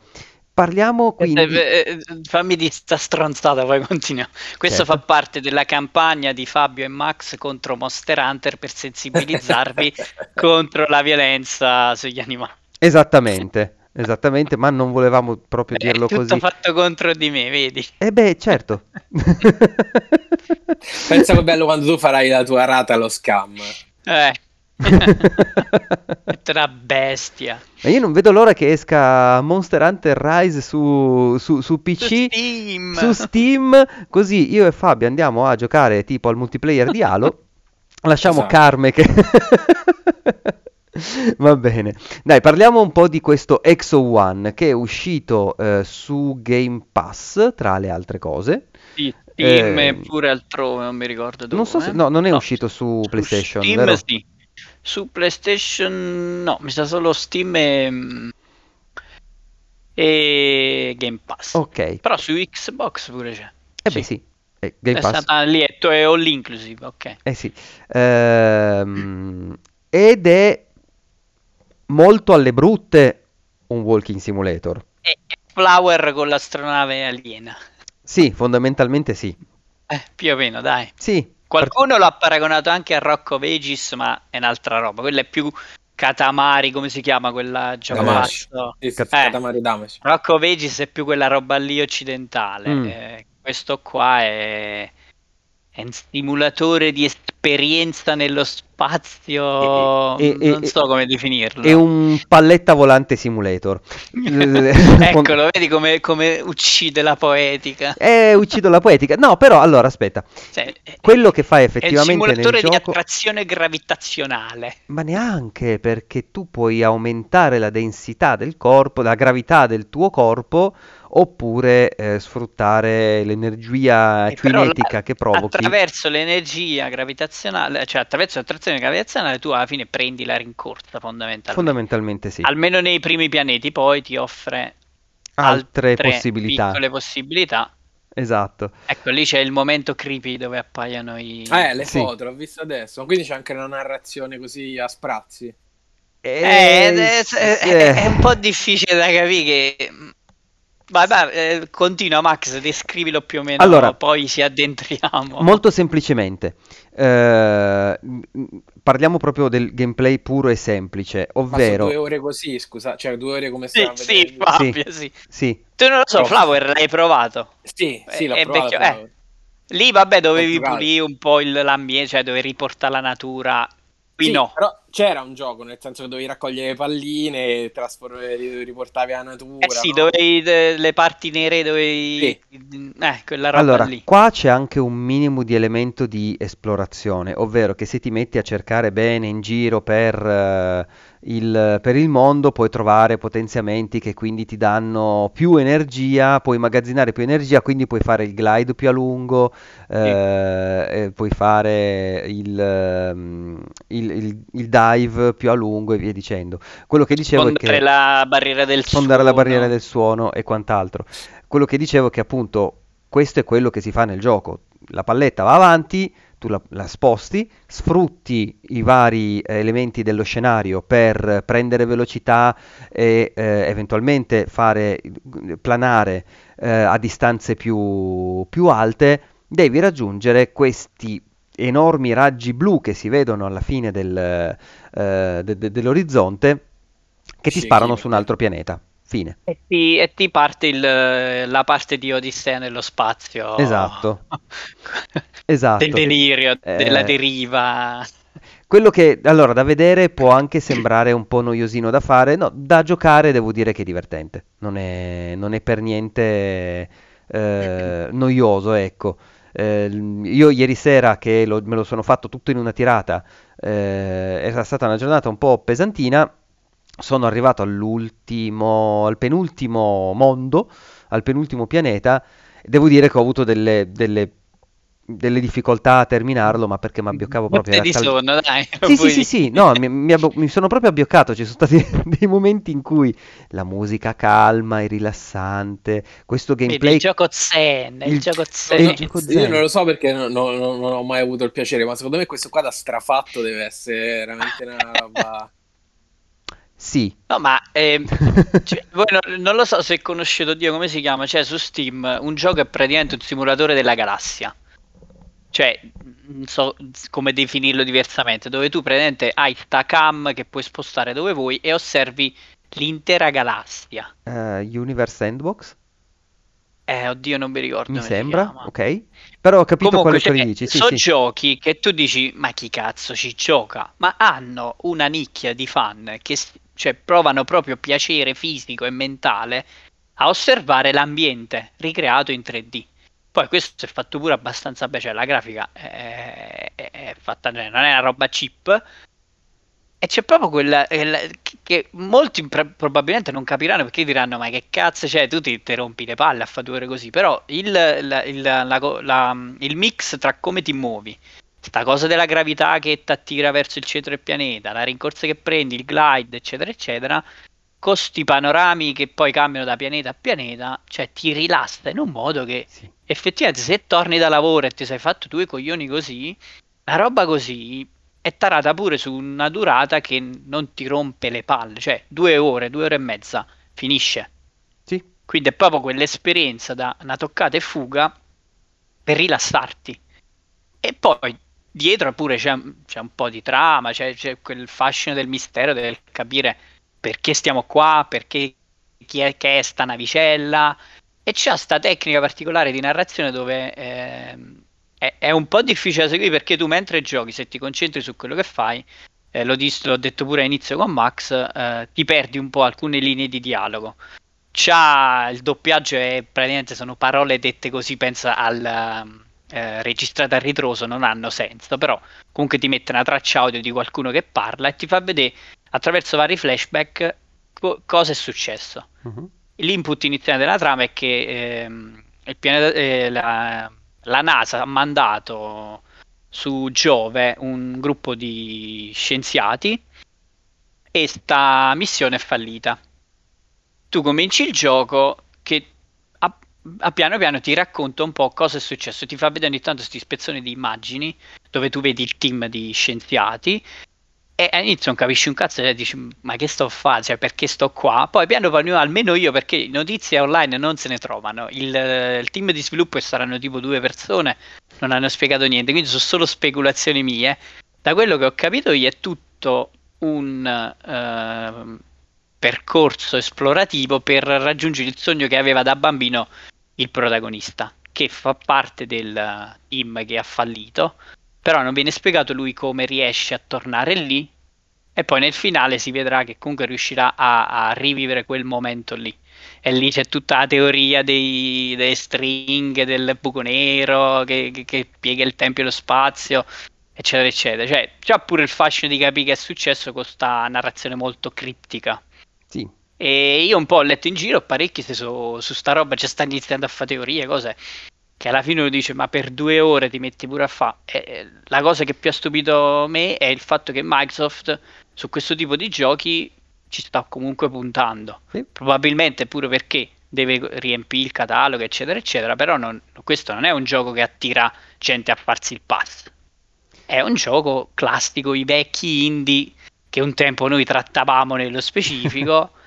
Parliamo eh, quindi... Eh, eh, fammi di sta stronzata, poi continuiamo. Questo certo. fa parte della campagna di Fabio e Max contro Monster Hunter per sensibilizzarvi contro la violenza sugli animali. Esattamente. Esattamente, ma non volevamo proprio eh, dirlo tutto così. Tutto fatto contro di me, vedi? Eh beh, certo. Pensa che bello quando tu farai la tua rata allo scam. Eh. Tra bestia. Ma io non vedo l'ora che esca Monster Hunter Rise su, su, su PC, su Steam. su Steam, così io e Fabio andiamo a giocare tipo al multiplayer di Halo. Lasciamo esatto. Carme che... Va bene. Dai, parliamo un po' di questo Exo One che è uscito eh, su Game Pass, tra le altre cose. Sì, Steam eh, pure altrove, non mi ricordo dove. Non so se... No, non è no. uscito su, su PlayStation, Steam, vero? sì. Su PlayStation no, mi sa solo Steam e, e Game Pass. Ok. Però su Xbox pure c'è. Eh sì. beh sì. Eh, Game è Pass. stata lieto, è all inclusive, ok. Eh sì. Ehm, ed è molto alle brutte un walking simulator. È Flower con l'astronave aliena. Sì, fondamentalmente sì. Eh, più o meno, dai. Sì, Qualcuno l'ha paragonato anche a Rocco Vegis, ma è un'altra roba. Quella è più Katamari, come si chiama quella giocato? Eh, Katamari Damash. Rocco Vegis è più quella roba lì occidentale. Mm. Eh, questo qua è è un simulatore di esperienza nello spazio, e, e, non so come definirlo. È un palletta volante simulator. Eccolo, vedi come, come, uccide la poetica. Eh, uccido la poetica. No, però, allora, aspetta. Cioè, Quello che fa effettivamente è un simulatore di gioco... attrazione gravitazionale. Ma neanche, perché tu puoi aumentare la densità del corpo, la gravità del tuo corpo oppure eh, sfruttare l'energia eh, cinetica la, che provochi. Attraverso l'energia gravitazionale, cioè attraverso l'attrazione gravitazionale, tu alla fine prendi la rincorsa fondamentalmente. Fondamentalmente sì. Almeno nei primi pianeti, poi ti offre altre, altre possibilità. piccole possibilità. Esatto. Ecco, lì c'è il momento creepy dove appaiono i... Eh, le sì. foto, l'ho visto adesso. Quindi c'è anche una narrazione così a sprazzi. Eh, eh, è, è, è, un po' difficile da capire che Vai, vai, eh, continua Max, descrivilo più o meno, allora, poi ci addentriamo. Molto semplicemente, eh, parliamo proprio del gameplay puro e semplice, ovvero... Ma due ore così, scusa, cioè due ore come sì, sì, Fabio, sì. sì. sì. Tu non lo so, Flower l'hai provato? Sì, sì, l'ho è provato. Vecchio, eh. Lì, vabbè, dovevi pulire un po' il, l'ambiente, cioè dovevi riportare la natura Qui sì, no. Però c'era un gioco, nel senso che dovevi raccogliere le palline, trasformare, riportavi alla natura. Eh sì, no? dovevi le parti nere, dovevi... Sì. Eh, quella roba allora, lì. qua c'è anche un minimo di elemento di esplorazione, ovvero che se ti metti a cercare bene in giro per... Uh, il, per il mondo puoi trovare potenziamenti che quindi ti danno più energia, puoi immagazzinare più energia, quindi puoi fare il glide più a lungo, eh, puoi fare il, um, il, il, il, dive più a lungo e via dicendo. Quello che dicevo Fondare è che la barriera del suono. la barriera del suono e quant'altro. Quello che dicevo è che appunto questo è quello che si fa nel gioco. La palletta va avanti, tu la, la, sposti, sfrutti i vari eh, elementi dello scenario per prendere velocità e eh, eventualmente fare planare eh, a distanze più, più alte, devi raggiungere questi enormi raggi blu che si vedono alla fine del, eh, de- de- dell'orizzonte che ti sì, sparano su un altro pianeta. Fine. E ti, e ti parte il, la parte di Odissea nello spazio. Esatto. esatto. Del delirio, eh, della deriva. quello che allora da vedere può anche sembrare un po' noiosino da fare, no, da giocare devo dire che è divertente, non è, non è per niente eh, noioso, ecco. Eh, io ieri sera che lo, me lo sono fatto tutto in una tirata, eh, era stata una giornata un po' pesantina, sono arrivato all'ultimo, al penultimo mondo, al penultimo pianeta, devo dire che ho avuto delle, delle delle difficoltà a terminarlo, ma perché mi abbioccavo proprio. di tal... sonno, dai. Sì, sì, sì, sì, no, mi, mi, mi, sono proprio abbioccato. Ci sono stati dei momenti in cui la musica calma e rilassante, questo gameplay. Il gioco zen, il, il gioco zen. Il gioco zen. Io non lo so perché non, non, non, ho mai avuto il piacere, ma secondo me questo qua da strafatto deve essere veramente una roba. Sì. No, ma eh, cioè, non, non, lo so se conoscete, oddio, come si chiama? C'è su Steam un gioco è praticamente un simulatore della galassia cioè, non so come definirlo diversamente, dove tu praticamente hai sta cam che puoi spostare dove vuoi e osservi l'intera galassia. Uh, Universe Sandbox? Eh, oddio, non mi ricordo. Mi sembra, ok. Però ho capito Comunque, quello cioè, che dici. Sì, sono sì. giochi che tu dici, ma chi cazzo ci gioca? Ma hanno una nicchia di fan che cioè, provano proprio piacere fisico e mentale a osservare l'ambiente ricreato in 3D. Poi questo è fatto pure abbastanza bene, cioè la grafica è, è, è fatta, non è una roba cheap. E c'è proprio quella che, che molti probabilmente non capiranno perché diranno: Ma che cazzo, cioè, tu ti, ti rompi le palle a fare due ore così. Però il, la, il, la, il mix tra come ti muovi, sta cosa della gravità che ti attira verso il centro del pianeta, la rincorsa che prendi, il glide, eccetera, eccetera, costi panorami che poi cambiano da pianeta a pianeta, cioè ti rilassa in un modo che sì. effettivamente se torni da lavoro e ti sei fatto due coglioni così, la roba così è tarata pure su una durata che non ti rompe le palle, cioè due ore, due ore e mezza, finisce. Sì. Quindi è proprio quell'esperienza da una toccata e fuga per rilassarti. E poi dietro pure c'è, c'è un po' di trama, c'è, c'è quel fascino del mistero del capire perché stiamo qua, perché chi è che è sta navicella e c'è sta tecnica particolare di narrazione dove eh, è, è, un po' difficile da seguire perché tu mentre giochi, se ti concentri su quello che fai, eh, l'ho, dis- l'ho, detto pure all'inizio con Max, eh, ti perdi un po' alcune linee di dialogo. C'ha il doppiaggio e praticamente sono parole dette così, pensa al eh, registrate a ritroso, non hanno senso, però comunque ti mette una traccia audio di qualcuno che parla e ti fa vedere attraverso vari flashback co- cosa è successo. Uh-huh. L'input iniziale della trama è che ehm, pianeta, eh, la, la, NASA ha mandato su Giove un gruppo di scienziati e sta missione è fallita. Tu cominci il gioco a, piano piano ti racconta un po' cosa è successo, ti fa vedere ogni tanto questi spezzoni di immagini dove tu vedi il team di scienziati e all'inizio non capisci un cazzo e dici ma che sto a fare, cioè perché sto qua? Poi piano piano, almeno io, perché notizie online non se ne trovano. Il, il, team di sviluppo saranno tipo due persone, non hanno spiegato niente, quindi sono solo speculazioni mie. Da quello che ho capito io è tutto un uh, percorso esplorativo per raggiungere il sogno che aveva da bambino il protagonista, che fa parte del team che ha fallito però non viene spiegato lui come riesce a tornare lì e poi nel finale si vedrà che comunque riuscirà a, a rivivere quel momento lì. E lì c'è tutta la teoria dei, delle stringhe, del buco nero che, che, che, piega il tempo e lo spazio, eccetera, eccetera. Cioè, c'ha pure il fascino di capire che è successo con questa narrazione molto criptica. Sì. E io un po' ho letto in giro parecchi su, su sta roba, ci stanno iniziando a fare teorie, cose che alla fine lo dice ma per due ore ti metti pure a fare. La cosa che più ha stupito me è il fatto che Microsoft su questo tipo di giochi ci sta comunque puntando. Sì. Probabilmente pure perché deve riempire il catalogo, eccetera, eccetera, però non, questo non è un gioco che attira gente a farsi il pass. È un gioco classico, i vecchi indie che un tempo noi trattavamo nello specifico,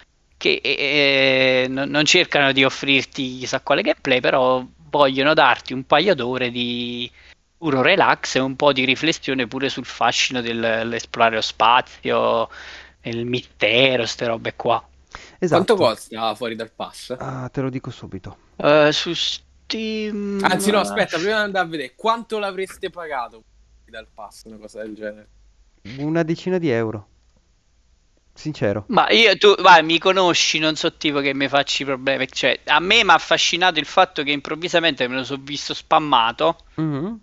che eh, non, non cercano di offrirti chissà quale gameplay, però vogliono darti un paio d'ore di puro relax e un po' di riflessione pure sul fascino dell'esplorare lo spazio, il mistero, queste robe qua. Esatto. Quanto costa fuori dal pass? Ah, te lo dico subito. Uh, su Steam... Anzi no, aspetta, prima di andare a vedere, quanto l'avreste pagato dal pass, una cosa del genere? una decina di euro. Sincero. Ma io, tu, vai, mi conosci, non so tipo che mi facci problemi. Cioè, a me mi ha affascinato il fatto che improvvisamente me lo sono visto spammato. Mhm.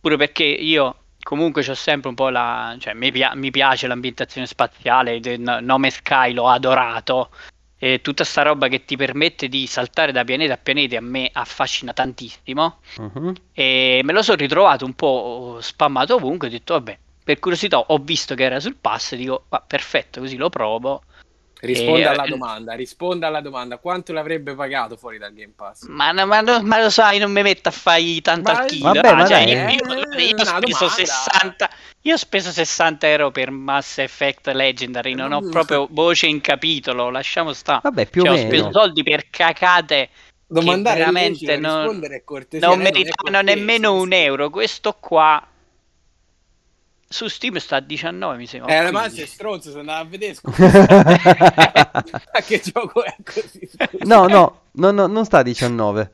Pure perché io comunque ho sempre un po' la... Cioè, mi, pia- mi piace l'ambientazione spaziale, no- Nome Sky l'ho adorato. E tutta sta roba che ti permette di saltare da pianeta a pianeta a me affascina tantissimo. Mhm. E me lo sono ritrovato un po' spammato ovunque. Ho detto, vabbè, per curiosità ho visto che era sul pass. Dico, va perfetto, così lo provo. Risponda E, alla eh, domanda, risponda alla domanda. Quanto l'avrebbe pagato fuori dal Game Pass? Ma, ma, ma- ma lo sai, non mi metto a fare tanto Ma- al chilo. Vabbè, Ah, cioè, eh, io- io ho una speso domanda. 60, io ho speso 60 euro per Mass Effect Legendary. Non ho Mm. proprio voce in capitolo. Lasciamo stare. Vabbè, più Cioè, o ho speso meno. soldi per cacate Domandare veramente difficile, non- rispondere è cortesia. non meritavano nemmeno un euro. Questo qua su Steam sta a 19, mi sembra. Eh, ma 15. sei stronzo, se andava a vedere. scusa. Ma che gioco è così? No, no, no, no, non sta a 19.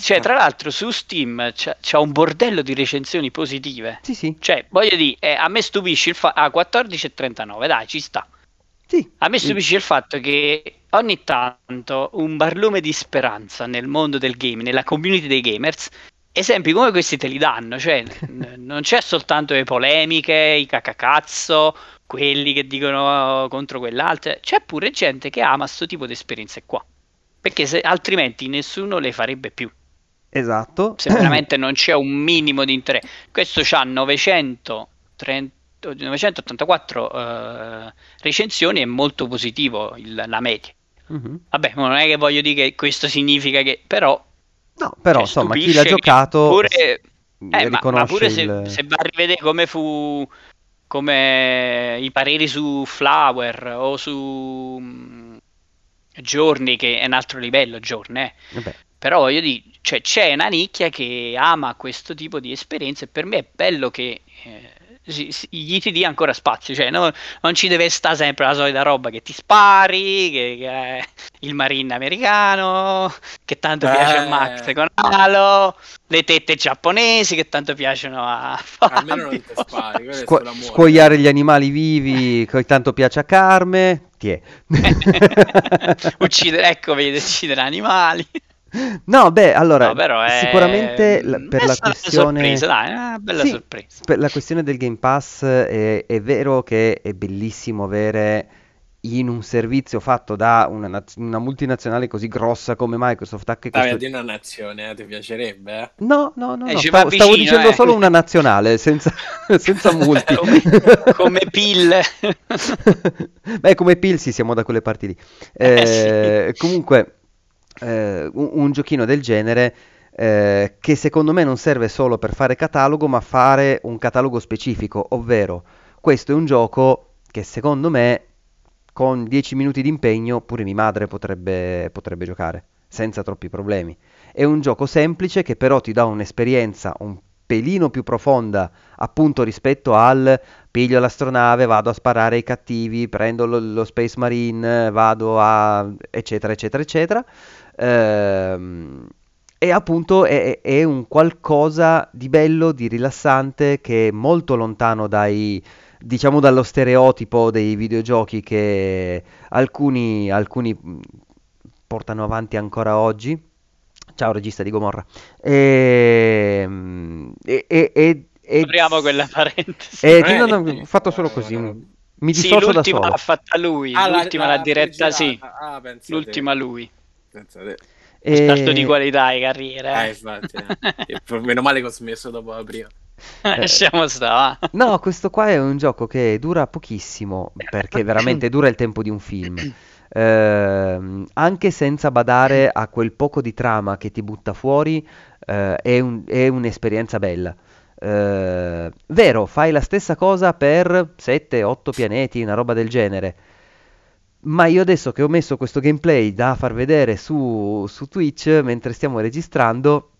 Cioè, tra l'altro, su Steam c'è, c'è un bordello di recensioni positive. Sì, sì, Cioè, voglio dire, eh, a me stupisce il fatto... Ah, 14,39, dai, ci sta. sì. A me stupisce il fatto che ogni tanto un barlume di speranza nel mondo del game, nella community dei gamers, esempi come questi te li danno. Cioè, n- non c'è soltanto le polemiche, i cacacazzo, quelli che dicono contro quell'altro. C'è pure gente che ama questo tipo di esperienze qua. Perché se, altrimenti nessuno le farebbe più. Esatto. Se veramente non c'è un minimo di interesse. Questo 930 984 eh, recensioni, è molto positivo il- la media. Mhm. Vabbè, non è che voglio dire che questo significa che, però, No, però cioè, insomma, chi l'ha giocato pure, eh, ma, ma pure se, il... se va a rivedere come fu come i pareri su Flower o su mm, Giorni, che è un altro livello, Giorni, eh. Vabbè, Però voglio dire, cioè, c'è una nicchia che ama questo tipo di esperienze e per me è bello che eh, gli ti dia ancora spazio, cioè no- non ci deve stare sempre la solita roba che ti spari, che, che è il marine americano, che tanto piace a Eh. Max con Halo, le tette giapponesi che tanto piacciono a Almeno non Fabio. ti spari. Scu- scuoiare gli animali vivi, che tanto piace a Carme, ti è. uccidere, ecco, vedi, uccidere animali. No, beh, allora, No, però è... sicuramente la- per è la questione... sorpresa, dai, è una bella Sì, sorpresa. per la questione del Game Pass è, è vero che è bellissimo avere in un servizio fatto da una, una multinazionale così grossa come Microsoft anche Stavi a questo... dire una nazione, eh, ti piacerebbe? Eh? No, no, no, Eh, no, stavo, va stavo vicino, dicendo eh. solo una nazionale, senza, senza multi. come, pille. Beh, come Pilsi siamo da quelle parti lì. Eh, Eh, Comunque, eh, un, un giochino del genere eh, che secondo me non serve solo per fare catalogo, ma fare un catalogo specifico, ovvero questo è un gioco che secondo me con 10 minuti di impegno pure mia madre potrebbe, potrebbe giocare senza troppi problemi. È un gioco semplice che però ti dà un'esperienza un pelino più profonda appunto rispetto al piglio l'astronave, vado a sparare ai cattivi, prendo lo, lo Space Marine, vado a eccetera eccetera eccetera. Ehm, e appunto è, è un qualcosa di bello, di rilassante, che è molto lontano dai, diciamo, dallo stereotipo dei videogiochi che alcuni, alcuni portano avanti ancora oggi. Ciao regista di Gomorra. Ehm, E, e, e, e- Apriamo quella parentesi. e- no, no, ho fatto solo così. Mi Sì, dissocio da l'ultima solo. l'ha fatta lui, Ah, la- l'ultima la l'ha diretta sì. Ah, te, l'ultima lui. pensa te. E- Salto di qualità di carriera. Eh, Eh. infatti. eh. E Meno male che ho smesso dopo la prima. Lasciamo stare. No, questo qua è un gioco che dura pochissimo, perché veramente dura il tempo di un film. Ehm, anche senza badare a quel poco di trama che ti butta fuori, eh, è un- è un'esperienza bella. Eh, vero, fai la stessa cosa per 7-8 pianeti, una roba del genere. Ma io adesso che ho messo questo gameplay da far vedere su, su Twitch mentre stiamo registrando,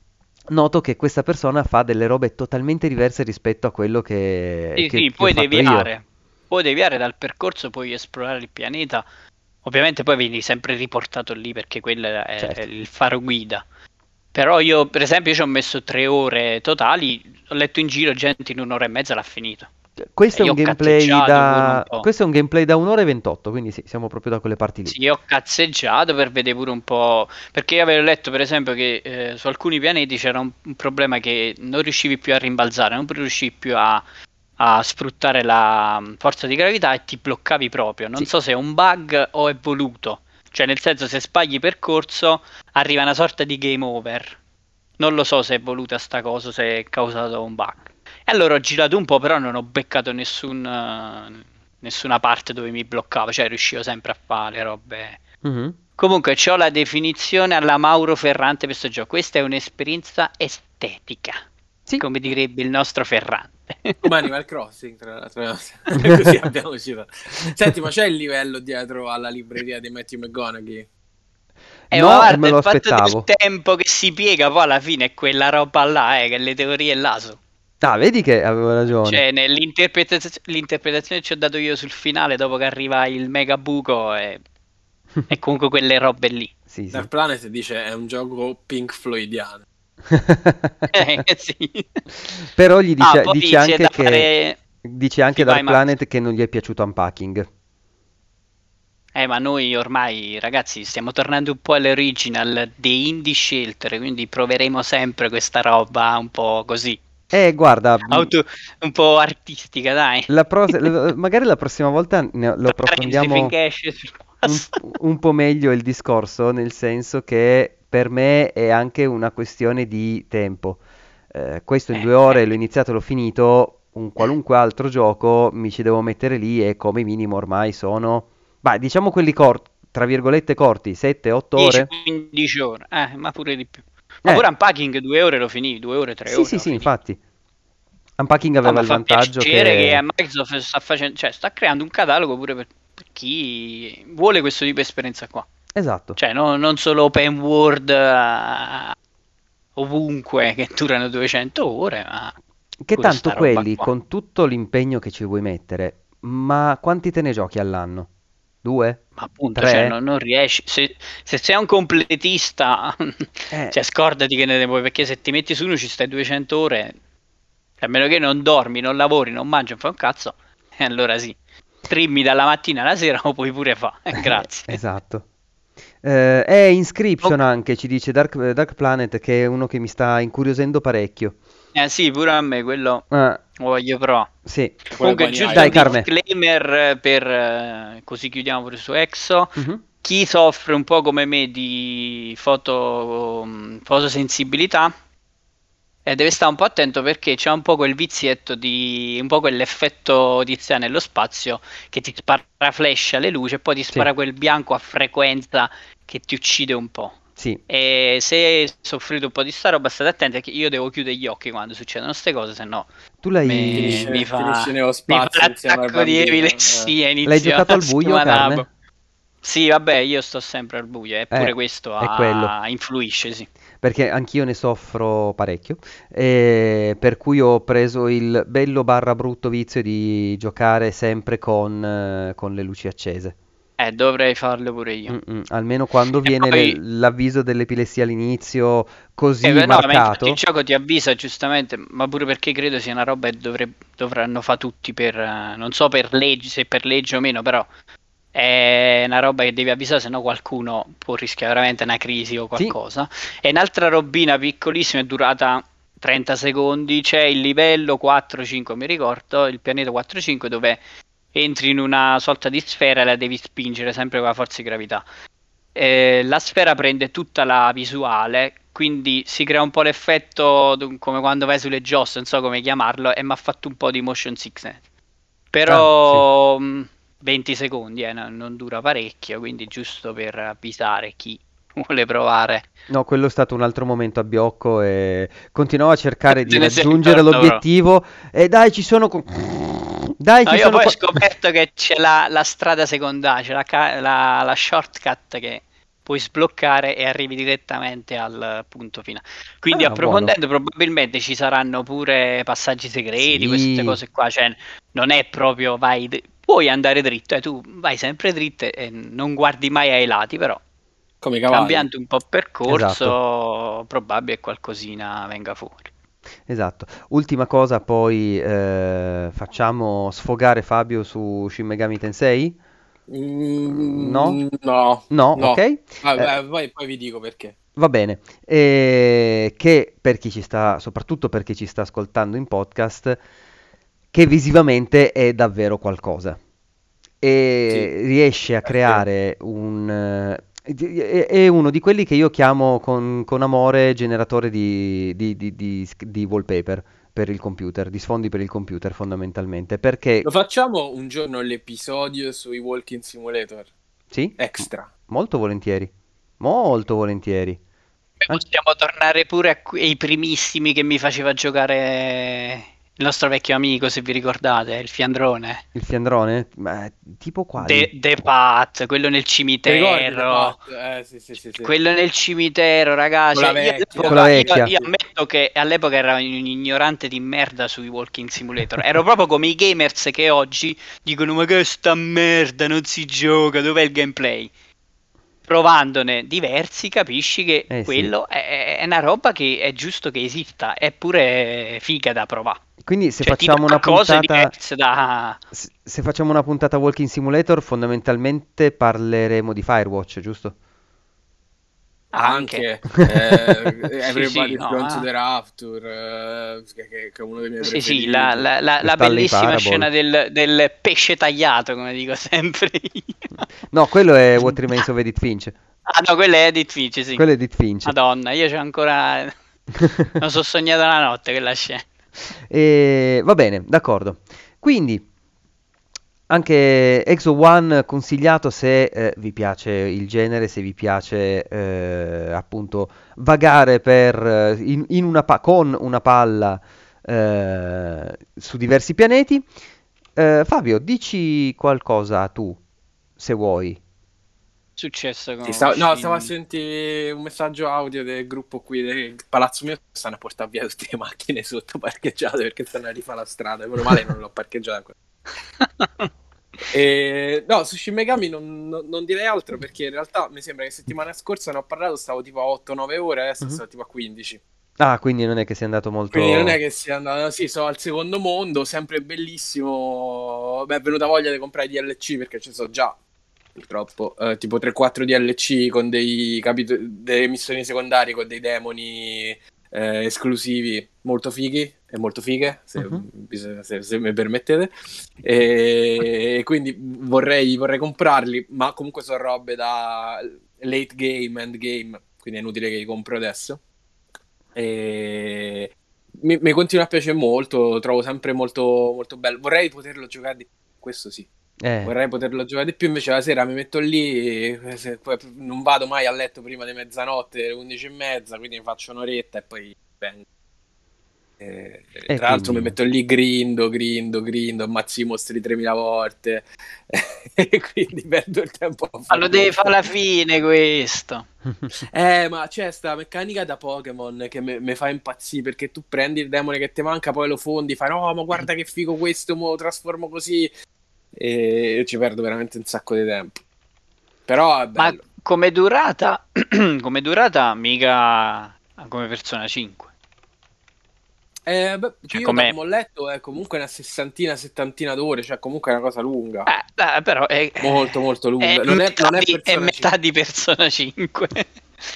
noto che questa persona fa delle robe totalmente diverse rispetto a quello che, Sì, che- sì, che puoi fatto io. deviare. Puoi deviare dal percorso, puoi esplorare il pianeta. Ovviamente poi vieni sempre riportato lì perché quello è, Certo. è il faro guida. Però io, per esempio, ci ho messo tre ore totali. Ho letto in giro gente in un'ora e mezza l'ha finito. Questo è, io da... questo è un gameplay da un'ora e 28, quindi sì, siamo proprio da quelle parti lì. Sì, io ho cazzeggiato per vedere pure un po'. Perché io avevo letto, per esempio, che eh, su alcuni pianeti c'era un, un problema che non riuscivi più a rimbalzare, non riuscivi più a, a sfruttare la mm, forza di gravità e ti bloccavi proprio. Non Sì. so se è un bug o è voluto. Cioè, nel senso, se sbagli percorso, arriva una sorta di game over. Non lo so se è voluta sta cosa, se è causato da un bug. E allora ho girato un po', però non ho beccato nessun, eh, nessuna parte dove mi bloccava, cioè riuscivo sempre a fare le robe. Mhm. Comunque, c'ho la definizione alla Mauro Ferrante per questo gioco. Questa è un'esperienza estetica, Sì. come direbbe il nostro Ferrante. Come Animal Crossing, tra l'altro. Così abbiamo citato. Senti, ma c'è il livello dietro alla libreria di Matthew McGonaghy? Eh, No, guarda, me lo il fatto aspettavo. del tempo che si piega, poi alla fine è quella roba là, eh, che le teorie là so. Ah, vedi che avevo ragione. Cioè, nell'interpretaz- l'interpretazione che ci ho dato io sul finale, dopo che arriva il mega buco, è, è comunque quelle robe lì. Sì, sì. Dark Planet dice è un gioco Pink Floydiano. Eh, sì. Però gli dice, Ah, dice anche da che fare- dice anche Dark Max. Planet che non gli è piaciuto Unpacking. Eh, ma noi ormai, ragazzi, stiamo tornando un po' all'original dei indie shelter, quindi proveremo sempre questa roba un po' così, Eh, guarda, auto, un po' artistica, dai. la pro- magari la prossima volta ne- lo approfondiamo un, un po' meglio il discorso, nel senso che per me è anche una questione di tempo. Eh, questo in Eh, due ore eh. l'ho iniziato e l'ho finito, un qualunque altro gioco mi ci devo mettere lì e come minimo ormai sono, beh, diciamo quelli corti, tra virgolette corti, 7-8 ore. 10-15 ore, eh, ma pure di più. Ma Eh. pure Unpacking due ore lo finì, due ore, tre Sì, ore sì, sì, finì. infatti. Unpacking No, aveva ma il vantaggio piacere che... che... Microsoft sta facendo, cioè sta creando un catalogo pure per, per chi vuole questo tipo di esperienza qua. Esatto. Cioè, no- non solo open world eh, ovunque che durano 200 ore, ma Che tanto quelli, qua. con tutto l'impegno che ci vuoi mettere, ma quanti te ne giochi all'anno? Due? Ma appunto, Tre? cioè, non, non riesci. Se, se sei un completista, Eh. cioè, scordati che ne vuoi, perché se ti metti su uno ci stai 200 ore, a meno che non dormi, non lavori, non mangi, non fai un cazzo, e allora sì. Trimmi dalla mattina alla sera, lo puoi pure fare. Grazie. Esatto. Eh, è Inscription Oh. anche, ci dice Dark, Dark Planet, che è uno che mi sta incuriosendo parecchio. Eh sì, pure a me quello Ah, lo voglio provare. sì. Comunque, giusto Dai, un disclaimer per eh, così chiudiamo pure su Exo. Mhm. Chi soffre un po' come me di foto, mm, fotosensibilità eh, deve stare un po' attento perché c'è un po' quel vizietto di un po' quell'effetto Tizia nello spazio che ti spara flash alle luci e poi ti spara quel bianco a frequenza che ti uccide un po'. Sì. E se soffrite un po' di sta roba, state attenti perché io devo chiudere gli occhi quando succedono queste cose, se no Tu l'hai, mi, Finisce- mi fa, finisce nello mi spazio fa insieme al l'attacco di epilessia. inizio L'hai giocato al buio. Carne? Sì, vabbè, io sto sempre al buio e pure Eh, questo ha- influisce, sì. Perché anch'io ne soffro parecchio, e per cui ho preso il bello barra brutto vizio di giocare sempre con, eh, con le luci accese. Eh, dovrei farlo pure io. Mm-mm, Almeno quando E viene poi- l'avviso dell'epilessia all'inizio così Eh, beh, no, marcato. il gioco ti avvisa giustamente, ma pure perché credo sia una roba che dovre- dovranno fare tutti per, eh, non so per legge, se per legge o meno, però è una roba che devi avvisare, se no qualcuno può rischiare veramente una crisi o Sì. qualcosa. E un'altra robina piccolissima è durata 30 secondi, c'è il livello 4-5, mi ricordo, il pianeta 4-5 dove entri in una sorta di sfera e la devi spingere sempre con la forza di gravità. Eh, la sfera prende tutta la visuale, quindi si crea un po' l'effetto come quando vai sulle giostre, non so come chiamarlo, e mi ha fatto un po' di motion sickness. Però mh, 20 secondi, eh, no- non dura parecchio, quindi giusto per avvisare chi vuole provare. No, quello è stato un altro momento a Biocco e continuavo a cercare di raggiungere accorto, l'obiettivo e dai, ci sono... Dai, No, ci io sono poi ho scoperto che c'è la, la strada secondaria, c'è la, ca- la- la shortcut che puoi sbloccare e arrivi direttamente al punto finale. Quindi Ah, approfondendo probabilmente ci saranno pure passaggi segreti, Sì. queste cose qua, cioè non è proprio vai, puoi andare dritto, eh, tu vai sempre dritto e non guardi mai ai lati, però Come cavalli. cambiando un po' percorso Esatto. probabile che qualcosina venga fuori. Esatto. Ultima cosa, poi eh, facciamo sfogare Fabio su Shin Megami Tensei? Mm, No? No. No, No. ok. Vabbè, Eh, poi, poi vi dico perché. Va bene, e che per chi ci sta, soprattutto per chi ci sta ascoltando in podcast, che visivamente è davvero qualcosa e Sì, riesce a vero. creare un... eh, è uno di quelli che io chiamo con, con amore generatore di, di, di, di, di wallpaper per il computer, di sfondi per il computer fondamentalmente, perché... Lo facciamo un giorno l'episodio sui Walking Simulator Sì? extra. Molto volentieri, molto volentieri. An- Possiamo tornare pure ai primissimi che mi faceva giocare il nostro vecchio amico, se vi ricordate, il Fiandrone. Il fiandrone? Ma tipo The, quali? The Pat, quello nel The cimitero. Eh, sì, sì, sì, sì. Quello nel cimitero, ragazzi. Con la Io vecchia. all'epoca- Con la io- vecchia. io ammetto che all'epoca ero un ignorante di merda sui Walking Simulator. Ero proprio come i gamers che oggi dicono: Ma che sta merda, non si gioca, dov'è il gameplay? Provandone diversi, capisci che Eh sì. quello è, è una roba che è giusto che esista, è pure figa da provare. Quindi se Cioè, facciamo una cose puntata, da. se se facciamo una puntata Walking Simulator, fondamentalmente parleremo di Firewatch, giusto? Anche, eh, Sì, Everybody's sì, no, Gone ma- to the Rapture, eh, che, che- è uno dei miei Sì, preferiti. sì, la, la- la- la bellissima Parable. scena del, del pesce tagliato, come dico sempre io. No, quello è What Remains of Edith Finch. Ah no, quella è Edith Finch, sì. Quello è Edith Finch. Madonna, io c'ho ancora... Non so sognato la notte quella scena. E, va bene, d'accordo. Quindi, anche Exo One consigliato se eh, vi piace il genere, se vi piace eh, appunto vagare per, eh, in, in una pa- con una palla eh, su diversi pianeti. Eh, Fabio, dici qualcosa tu, se vuoi. Successo con stavo- no, stavo a sentire un messaggio audio del gruppo qui del palazzo mio. Stanno a portare via tutte le macchine sotto parcheggiate perché stanno a rifare la strada. Meno male non l'ho parcheggiata. E, no, su Shin Megami non, non- non direi altro perché in realtà mi sembra che settimana scorsa ne ho parlato, stavo tipo a 8-9 ore, adesso Mhm. sto tipo a 15. Ah, quindi non è che sia andato molto... Quindi non è che sia andato, sì, sono al secondo mondo, sempre bellissimo. Beh, è venuta voglia di comprare i DLC perché ci sono già, purtroppo, eh, tipo 3-4 DLC con dei capito- delle missioni secondarie con dei demoni eh, esclusivi molto fighi e molto fighe, se, bisogna- se- se mi permettete. E, e quindi vorrei, vorrei comprarli, ma comunque sono robe da late game, end game, quindi è inutile che li compro adesso. E mi, mi continua a piacere molto, lo trovo sempre molto, molto bello. Vorrei poterlo giocare di questo sì. Eh, Vorrei poterlo giocare di più, invece la sera mi metto lì, e se- poi non vado mai a letto prima di mezzanotte, alle 11 e mezza, quindi mi faccio un'oretta e poi vengo. E, E tra l'altro mi metto lì, grindo, grindo, grindo, ammazzi i mostri 3000 volte e quindi perdo il tempo a Ma lo deve questo. fare alla fine questo. Eh, ma c'è sta meccanica da Pokémon che mi fa impazzire perché tu prendi il demone che ti manca, poi lo fondi, fai no, ma guarda che figo questo, mo lo trasformo così e io ci perdo veramente un sacco di tempo. Però è Ma bello. come durata, come durata, mica come Persona 5. Eh, beh, Cioè, io come ho letto è comunque una sessantina, settantina d'ore, cioè comunque è una cosa lunga. Eh, però è, Molto, molto lunga. è Non è- metà, non è di, è Persona metà di Persona 5.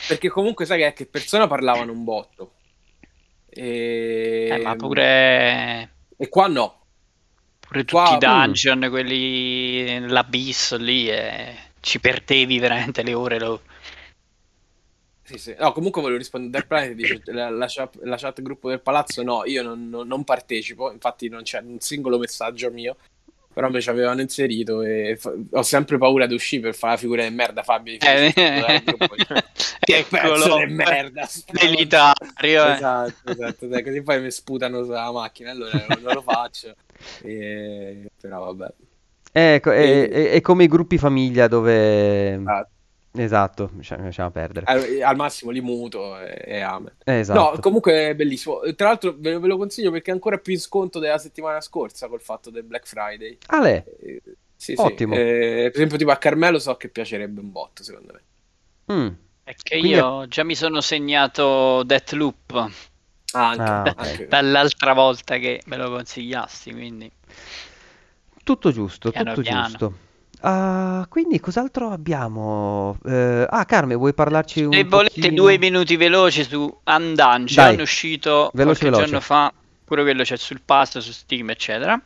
Perché comunque sai che è che persona parlavano un botto. E... Eh, ma pure, E qua no. Pure tutti Qua- i dungeon, quelli, l'abisso lì, eh, ci perdevi veramente le ore. Lo... Sì, sì. No, comunque volevo rispondere Dark Planet dice la, la chat, la chat gruppo del palazzo no, io non, non- non partecipo, infatti non c'è un singolo messaggio mio, però me ci avevano inserito e fa- ho sempre paura di uscire per fare la figura di merda Fabio di Eh, gruppo. Che pezzo di merda Militario, eh. Esatto, esatto, dai, così poi mi sputano sulla macchina, allora non lo faccio. E... Però vabbè. Ecco, è, E- è- è come i gruppi famiglia dove... Ah, Esatto, lascia- lasciamo perdere. al, al massimo li muto e, e amen. Esatto. No, comunque è bellissimo. Tra l'altro ve, ve lo consiglio perché è ancora più in sconto della settimana scorsa col fatto del Black Friday. Ale, Eh, sì, sì. Ottimo. Eh, per esempio, tipo a Carmelo so che piacerebbe un botto, secondo me. mm, È che Quindi io già mi sono segnato Deathloop Ah, anche, Ah, ok. anche. dall'altra volta che me lo consigliasti, quindi Tutto giusto, Piano tutto piano. giusto. Ah, quindi cos'altro abbiamo? Eh, ah, Carme, vuoi parlarci un Se volete pochino? due minuti veloci su Undungeon, è uscito veloce, qualche veloce. giorno fa, pure quello c'è sul pass, su Steam, eccetera.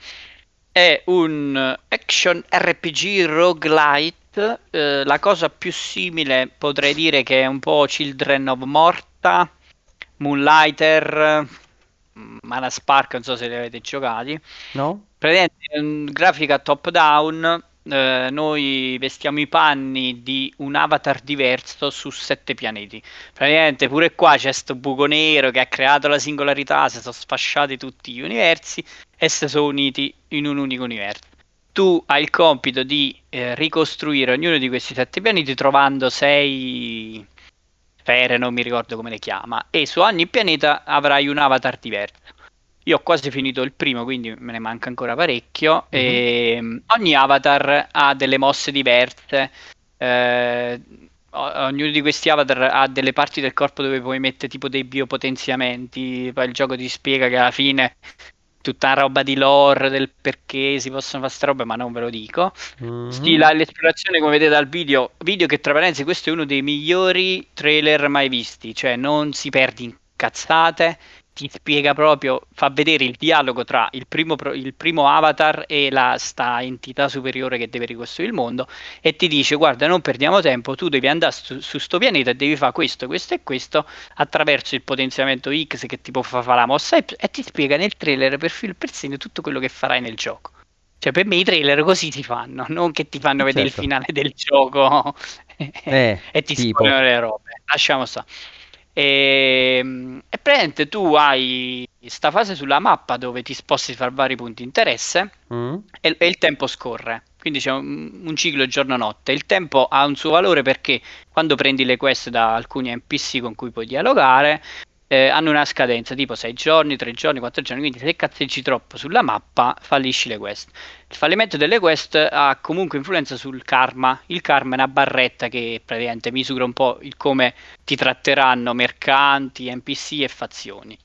È un action RPG roguelite. eh, la cosa più simile potrei dire che è un po' Children of Morta, Moonlighter, mm, Mana Spark, non so se li avete giocati. No? Praticamente è un grafica top down. eh, noi vestiamo i panni di un avatar diverso su sette pianeti. Praticamente pure qua c'è sto buco nero che ha creato la singolarità. Si sono sfasciati tutti gli universi e si sono uniti in un unico universo. Tu hai il compito di eh, ricostruire ognuno di questi sette pianeti trovando sei sfere, non mi ricordo come le chiama, e su ogni pianeta avrai un avatar diverso. Io ho quasi finito il primo, quindi me ne manca ancora parecchio. E mm, ogni avatar ha delle mosse diverse. eh, ognuno di questi avatar ha delle parti del corpo dove puoi mettere tipo dei biopotenziamenti. Poi il gioco ti spiega che alla fine tutta roba di lore del perché si possono fare queste robe, ma non ve lo dico. Mhm. Sì, la- l'esplorazione come vedete dal video, video che tra parentesi questo è uno dei migliori trailer mai visti, cioè non si perde in cazzate, ti spiega proprio, fa vedere il dialogo tra il primo, il primo avatar e la sta entità superiore che deve ricostruire il mondo e ti dice guarda non perdiamo tempo, tu devi andare su, su sto pianeta e devi fare questo, questo e questo attraverso il potenziamento X che ti può far fare la mossa Y e ti spiega nel trailer per filo e per segno tutto quello che farai nel gioco. Cioè, per me i trailer così si fanno, non che ti fanno vedere Certo. il finale del gioco Eh, e ti tipo. le robe. Lasciamo stare. E, e praticamente tu hai sta fase sulla mappa dove ti sposti tra vari punti di interesse Mm? e, e il tempo scorre. Quindi c'è un, un ciclo giorno-notte. Il tempo ha un suo valore perché quando prendi le quest da alcuni NPC con cui puoi dialogare, eh, hanno una scadenza tipo 6 giorni, 3 giorni, 4 giorni. Quindi se cazzeggi troppo sulla mappa, fallisci le quest. Il fallimento delle quest ha comunque influenza sul karma. Il karma è una barretta che praticamente misura un po' il come ti tratteranno mercanti, NPC e fazioni.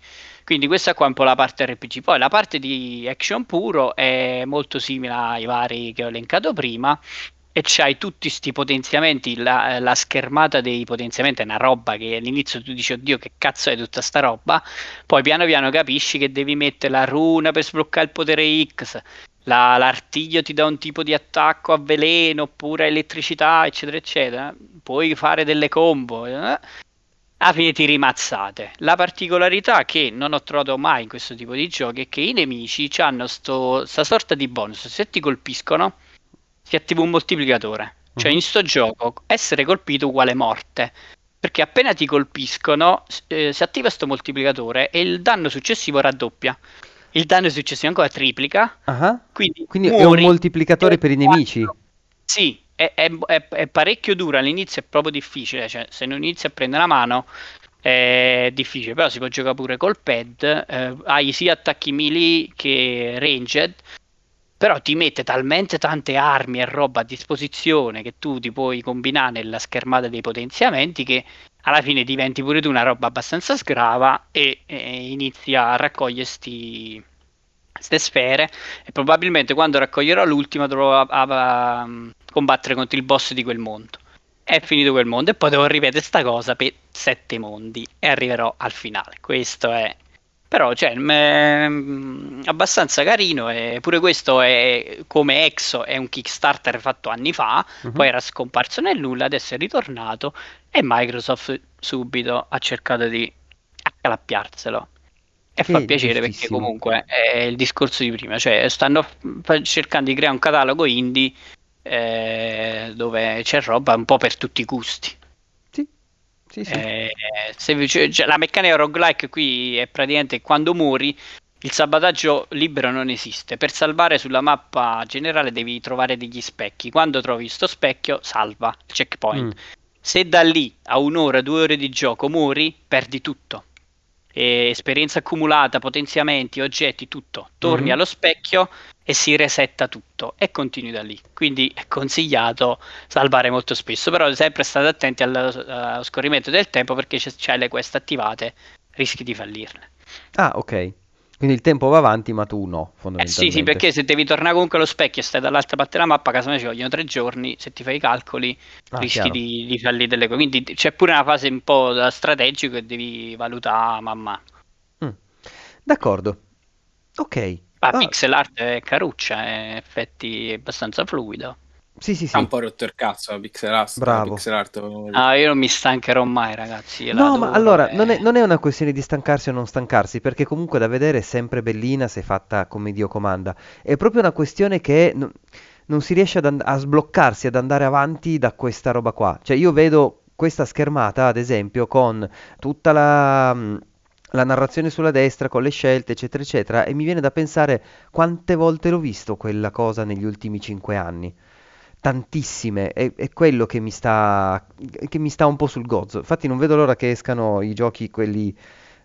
Quindi questa qua è un po' la parte RPG. Poi la parte di action puro è molto simile ai vari che ho elencato prima. E c'hai tutti sti potenziamenti. La, la schermata dei potenziamenti è una roba che all'inizio tu dici, oddio, che cazzo è tutta sta roba? Poi piano piano capisci che devi mettere la runa per sbloccare il potere X. la- l'artiglio ti dà un tipo di attacco a veleno oppure elettricità, eccetera, eccetera. Puoi fare delle combo. eh? alla fine ti rimazzate. La particolarità che non ho trovato mai in questo tipo di giochi è che i nemici hanno sto, sta sorta di bonus. Se ti colpiscono, si attiva un moltiplicatore. Cioè, Mhm. in sto gioco, essere colpito uguale morte. Perché appena ti colpiscono, eh, si attiva sto moltiplicatore e il danno successivo raddoppia. Il danno successivo ancora triplica. Ah, Quindi, Quindi è un moltiplicatore per i nemici. sì, è, è- è- è parecchio dura, all'inizio è proprio difficile, cioè se non inizi a prendere la mano è difficile, però si può giocare pure col pad, eh, hai sia attacchi melee che ranged, però ti mette talmente tante armi e roba a disposizione che tu ti puoi combinare nella schermata dei potenziamenti che alla fine diventi pure tu una roba abbastanza sgrava e, e inizi a raccogliere sti, ste sfere e probabilmente quando raccoglierò l'ultima dovrò a- a- a combattere contro il boss di quel mondo. È finito quel mondo e poi devo ripetere sta cosa per sette mondi e arriverò al finale. Questo è... Però, cioè, è abbastanza carino e pure questo è come Exo, è un Kickstarter fatto anni fa, Mhm. poi era scomparso nel nulla, adesso è ritornato e Microsoft subito ha cercato di accalappiarselo. E Che fa piacere perché comunque è il discorso di prima, cioè stanno cercando di creare un catalogo indie eh, dove c'è roba un po' per tutti i gusti. Sì, sì. Eh, se- cioè, la meccanica roguelike qui è praticamente quando muori il salvataggio libero non esiste. Per salvare sulla mappa generale devi trovare degli specchi. Quando trovi sto specchio, salva il checkpoint. Mm. Se da lì a un'ora, due ore di gioco muori, perdi tutto. E esperienza accumulata, potenziamenti, oggetti, tutto. Torni Mhm. allo specchio e si resetta tutto e continui da lì. Quindi è consigliato salvare molto spesso, però sempre state attenti allo, allo scorrimento del tempo perché se c'hai le quest attivate rischi di fallirle. Ah, ok. Quindi il tempo va avanti, ma tu no, Eh fondamentalmente. sì, sì, perché se devi tornare comunque allo specchio e stai dall'altra parte della mappa, casomai ci vogliono tre giorni, se ti fai i calcoli Ah, rischi di, di fallire delle cose. Quindi c'è pure una fase un po' da strategico che devi valutare man mano. Mm. D'accordo. Ok. Ma Ah, pixel art è caruccia, è effetti abbastanza fluido. Sì, sì, Ha sì. un po' rotto il cazzo la pixel art. la Bravo. pixel art. Ah, io non mi stancherò mai, ragazzi. No, ma allora eh. non è, non è una questione di stancarsi o non stancarsi, perché comunque da vedere è sempre bellina se fatta come Dio comanda. È proprio una questione che non, non si riesce ad and- a sbloccarsi, ad andare avanti da questa roba qua. Cioè io vedo questa schermata, ad esempio, con tutta la, mh, la narrazione sulla destra, con le scelte, eccetera, eccetera, e mi viene da pensare quante volte l'ho visto quella cosa negli ultimi cinque anni. Tantissime, è, è quello che mi sta, che mi sta un po' sul gozzo. Infatti non vedo l'ora che escano i giochi, quelli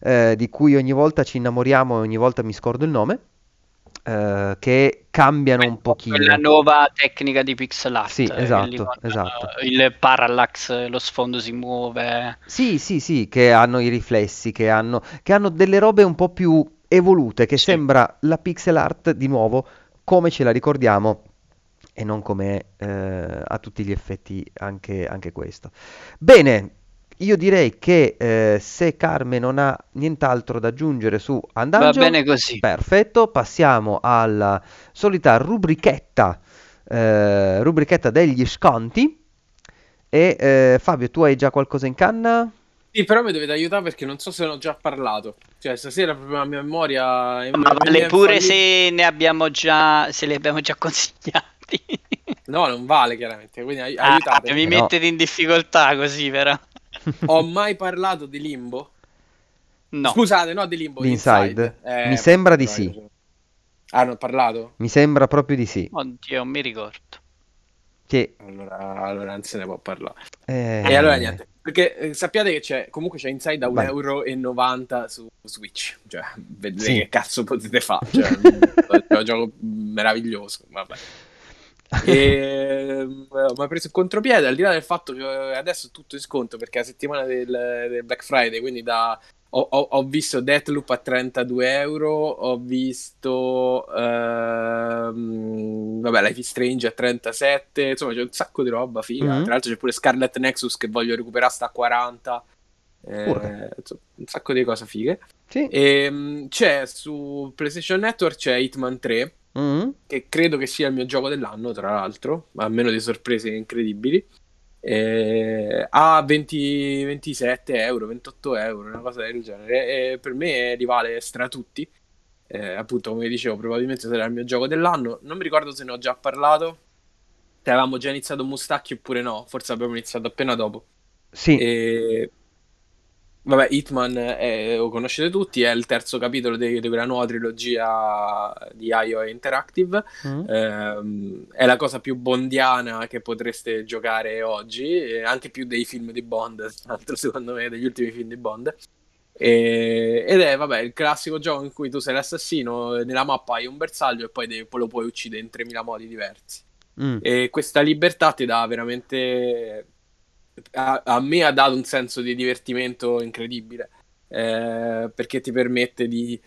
eh, di cui ogni volta ci innamoriamo e ogni volta mi scordo il nome, eh, che cambiano un pochino. Quella nuova tecnica di pixel art. Sì, eh, esatto, con, esatto. Il parallax, lo sfondo si muove. Sì, sì, sì, che hanno i riflessi, che hanno, che hanno delle robe un po' più evolute, che Sì. sembra la pixel art di nuovo come ce la ricordiamo e non come eh, a tutti gli effetti anche, anche questo. Bene, io direi che eh, se Carmen non ha nient'altro da aggiungere su Va Andangio, bene così. perfetto, passiamo alla solita rubrichetta, eh, rubrichetta degli sconti. E eh, Fabio, tu hai già qualcosa in canna? Sì, però mi dovete aiutare perché non so se ne ho già parlato. Cioè, stasera proprio la mia memoria... Ma vale pure se ne abbiamo già, se li abbiamo già consigliati. No, non vale chiaramente, quindi ai- Ah, aiutatemi. mi No. mettete in difficoltà così, però. Ho mai parlato di Limbo? No. Scusate, no, di Limbo, Di di Inside? Eh, Mi sembra di sì. io- Ah, non ho parlato? Mi sembra proprio di sì. Oddio, non mi ricordo. Che, Allora, allora non se ne può parlare. eh, E allora niente, perché eh, sappiate che c'è, comunque c'è Inside a Vai. 1,90 euro su Switch. Cioè, vedete Sì. che cazzo potete fare. Cioè, è un gioco meraviglioso, vabbè. E mi ha preso il contropiede al di là del fatto che adesso è tutto in sconto perché è la settimana del, del Black Friday quindi da, ho, ho- ho visto Deathloop a 32 euro ho visto ehm, vabbè Life is Strange a 37 insomma c'è un sacco di roba figa Mhm. tra l'altro c'è pure Scarlet Nexus che voglio recuperare sta a 40 Eh, un sacco di cose fighe sì. e c'è su PlayStation Network c'è Hitman 3 Mm. che credo che sia il mio gioco dell'anno, tra l'altro, a meno di sorprese incredibili. Eh, a 20, 27 euro, 28 euro, una cosa del genere. E per me li vale stra tutti. Eh, appunto, come dicevo, probabilmente sarà il mio gioco dell'anno. Non mi ricordo se ne ho già parlato. Se avevamo già iniziato Mustacchi oppure no. Forse abbiamo iniziato appena dopo. Sì. E... Vabbè, Hitman è- lo conoscete tutti, è il terzo capitolo di, di quella nuova trilogia di IO Interactive. Mm. Ehm, è la cosa più bondiana che potreste giocare oggi, anche più dei film di Bond, tra l'altro, secondo me, degli ultimi film di Bond. E- ed è, vabbè, il classico gioco in cui tu sei l'assassino, nella mappa hai un bersaglio e poi devi- lo puoi uccidere in 3000 modi diversi. Mm. E questa libertà ti dà veramente. A, a me ha dato un senso di divertimento incredibile. eh, perché ti permette di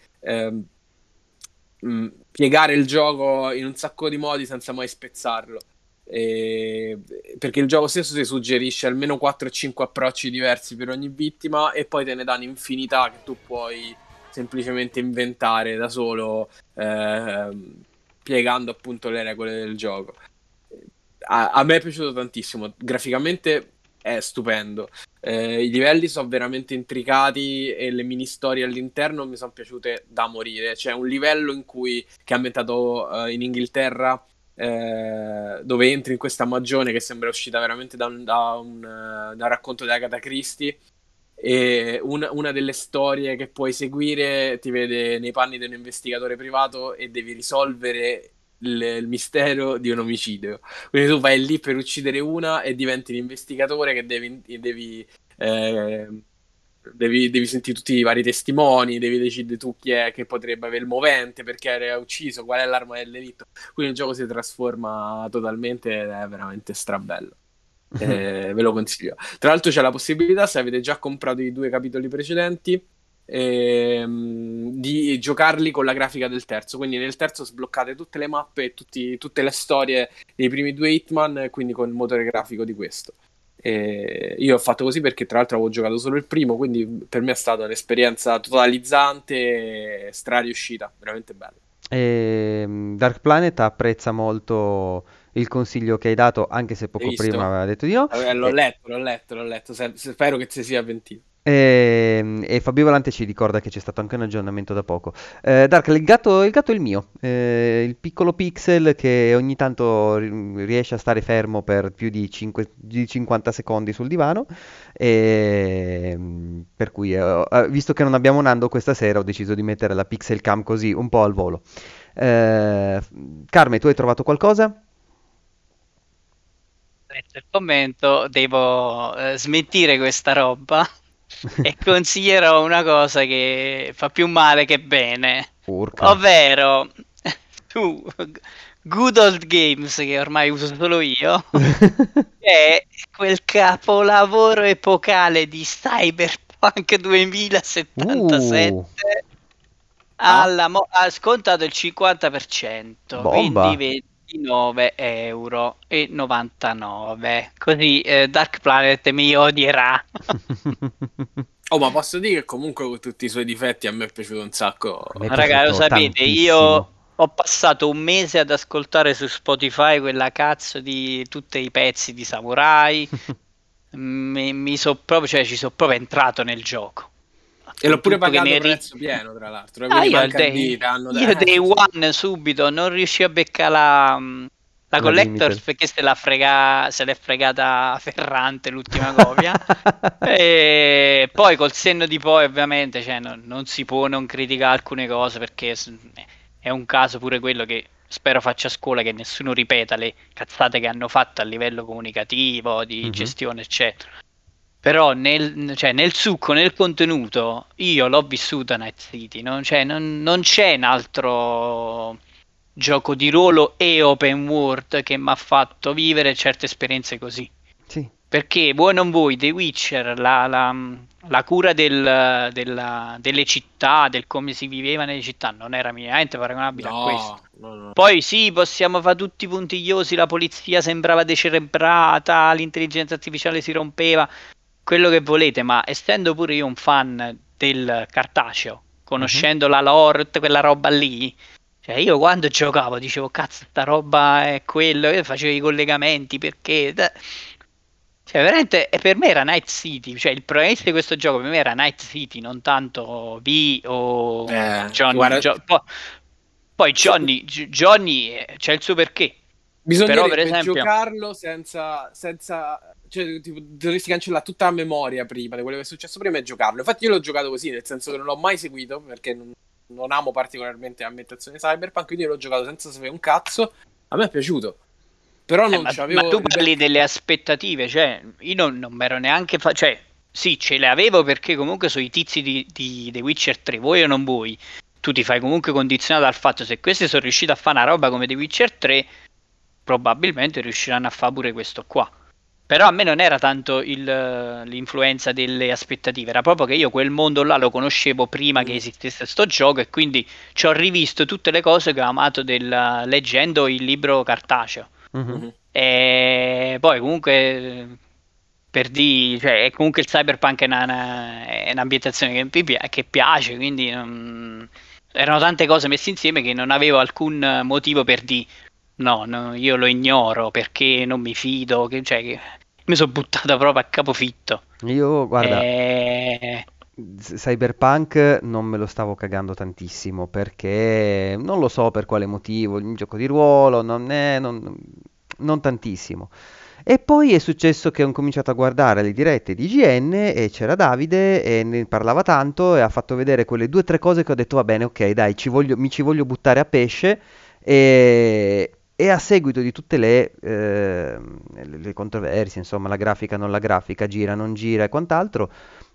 mh, piegare il gioco in un sacco di modi senza mai spezzarlo. E- perché il gioco stesso ti suggerisce almeno 4-5 approcci diversi per ogni vittima e poi te ne dà un'infinità che tu puoi semplicemente inventare da solo ehm, piegando appunto le regole del gioco a, a me è piaciuto tantissimo. Graficamente è stupendo. Eh, I livelli sono veramente intricati e le mini storie all'interno mi sono piaciute da morire. C'è un livello in cui, che è ambientato eh, in Inghilterra, eh, dove entri in questa magione che sembra uscita veramente da un, da un, eh, da un racconto di Agatha Christie. E una, una delle storie che puoi seguire ti vede nei panni di un investigatore privato e devi risolvere il, il mistero di un omicidio. Quindi tu vai lì per uccidere una e diventi l'investigatore che devi, devi, eh, devi, devi sentire tutti i vari testimoni, devi decidere tu chi è che potrebbe avere il movente, perché era ucciso, qual è l'arma del delitto. Quindi il gioco si trasforma totalmente ed è veramente strabello. Eh, ve lo consiglio. Tra l'altro c'è la possibilità, se avete già comprato i due capitoli precedenti, ehm, di giocarli con la grafica del terzo. Quindi nel terzo sbloccate tutte le mappe e tutti, tutte le storie dei primi due Hitman, quindi con il motore grafico di questo. E io ho fatto così perché tra l'altro avevo giocato solo il primo, quindi per me è stata un'esperienza totalizzante, strariuscita, veramente bella. E Dark Planet apprezza molto il consiglio che hai dato, anche se poco prima aveva detto di no. L'ho letto, l'ho letto, l'ho letto. Spero che ti sia avventito. E, ehm, e, Fabio Volante ci ricorda che c'è stato anche un aggiornamento da poco. Eh, Dark, il gatto, il gatto, è il mio, eh, il piccolo pixel che ogni tanto riesce a stare fermo per più di, 5, di 50 secondi sul divano. E, ehm, per cui, eh, visto che non abbiamo Nando questa sera, ho deciso di mettere la pixel cam così un po' al volo. Eh, Carme, tu hai trovato qualcosa? Il commento, devo eh, smentire questa roba e consiglierò una cosa che fa più male che bene. Urca. Ovvero, su Good Old Games, che ormai uso solo io, è quel capolavoro epocale di Cyberpunk 2077. Uh. Alla mo- ha scontato il 50%, Bomba. quindi 29 euro e 99 così eh, Dark Planet mi odierà. Oh ma posso dire che comunque con tutti i suoi difetti a me è piaciuto un sacco. Raga lo sapete tantissimo. io ho passato un mese ad ascoltare su Spotify quella cazzo di tutti i pezzi di Samurai. Mi, mi so proprio, cioè, ci sono proprio entrato nel gioco e l'ho pure pagato a prezzo pieno, tra l'altro. Ah, io dei, io dei one subito non riuscì a beccare la, la Collectors perché se, l'ha frega, se l'è fregata Ferrante l'ultima copia. e poi col senno di poi, ovviamente, cioè, non, non, si può non criticare alcune cose perché è un caso pure quello che spero faccia scuola che nessuno ripeta le cazzate che hanno fatto a livello comunicativo, di mm-hmm. gestione, eccetera. Però nel, cioè, nel, succo, nel contenuto, io l'ho vissuta Night City, no? cioè, non, non, c'è un altro gioco di ruolo e open world che mi ha fatto vivere certe esperienze così. Sì. Perché vuoi non vuoi, The Witcher, la, la, la cura del, della, delle città, del come si viveva nelle città, non era minimamente paragonabile no, a questo. No, no. Poi sì, possiamo fare tutti puntigliosi, la polizia sembrava decerebrata, l'intelligenza artificiale si rompeva, quello che volete, ma essendo pure io un fan del cartaceo, conoscendo uh-huh. la lore, quella roba lì, cioè io quando giocavo dicevo cazzo, sta roba è quello, io facevo i collegamenti perché... Cioè, veramente per me era Night City, cioè il protagonista di questo gioco per me era Night City, non tanto V o eh, Johnny. Guarda... Poi, poi Johnny, Johnny eh, c'è il suo perché. Bisogna esempio... giocarlo senza, senza cioè, tipo, dovresti cancellare tutta la memoria prima di quello che è successo prima e giocarlo. Infatti, io l'ho giocato così, nel senso che non l'ho mai seguito perché non, non amo particolarmente l'ambientazione cyberpunk. Quindi l'ho giocato senza sapere un cazzo. A me è piaciuto. Però non eh, c'avevo. Ma tu parli delle aspettative, cioè, io non, non mi ero neanche. Fa- cioè, sì, ce le avevo perché comunque sono i tizi di, di The Witcher 3, vuoi o non vuoi. Tu ti fai comunque condizionato dal fatto se questi sono riusciti a fare una roba come The Witcher 3, probabilmente riusciranno a fare pure questo qua. Però a me non era tanto il, l'influenza delle aspettative, era proprio che io quel mondo là lo conoscevo prima che esistesse sto gioco e quindi ci ho rivisto tutte le cose che ho amato del, leggendo il libro cartaceo. Mm-hmm. E poi comunque per di, cioè, comunque il cyberpunk è, una, è un'ambientazione che, che piace, quindi um, erano tante cose messe insieme che non avevo alcun motivo per di No, no, io lo ignoro perché non mi fido, che, cioè, che mi sono buttato proprio a capofitto. Io, guarda, e... Cyberpunk non me lo stavo cagando tantissimo perché non lo so per quale motivo, il gioco di ruolo non è non, non tantissimo. E poi è successo che ho cominciato a guardare le dirette di IGN e c'era Davide e ne parlava tanto e ha fatto vedere quelle due o tre cose che ho detto va bene, ok, dai, ci voglio, mi ci voglio buttare a pesce e, e a seguito di tutte le, eh, le, controversie, insomma la grafica non la grafica, gira non gira e quant'altro,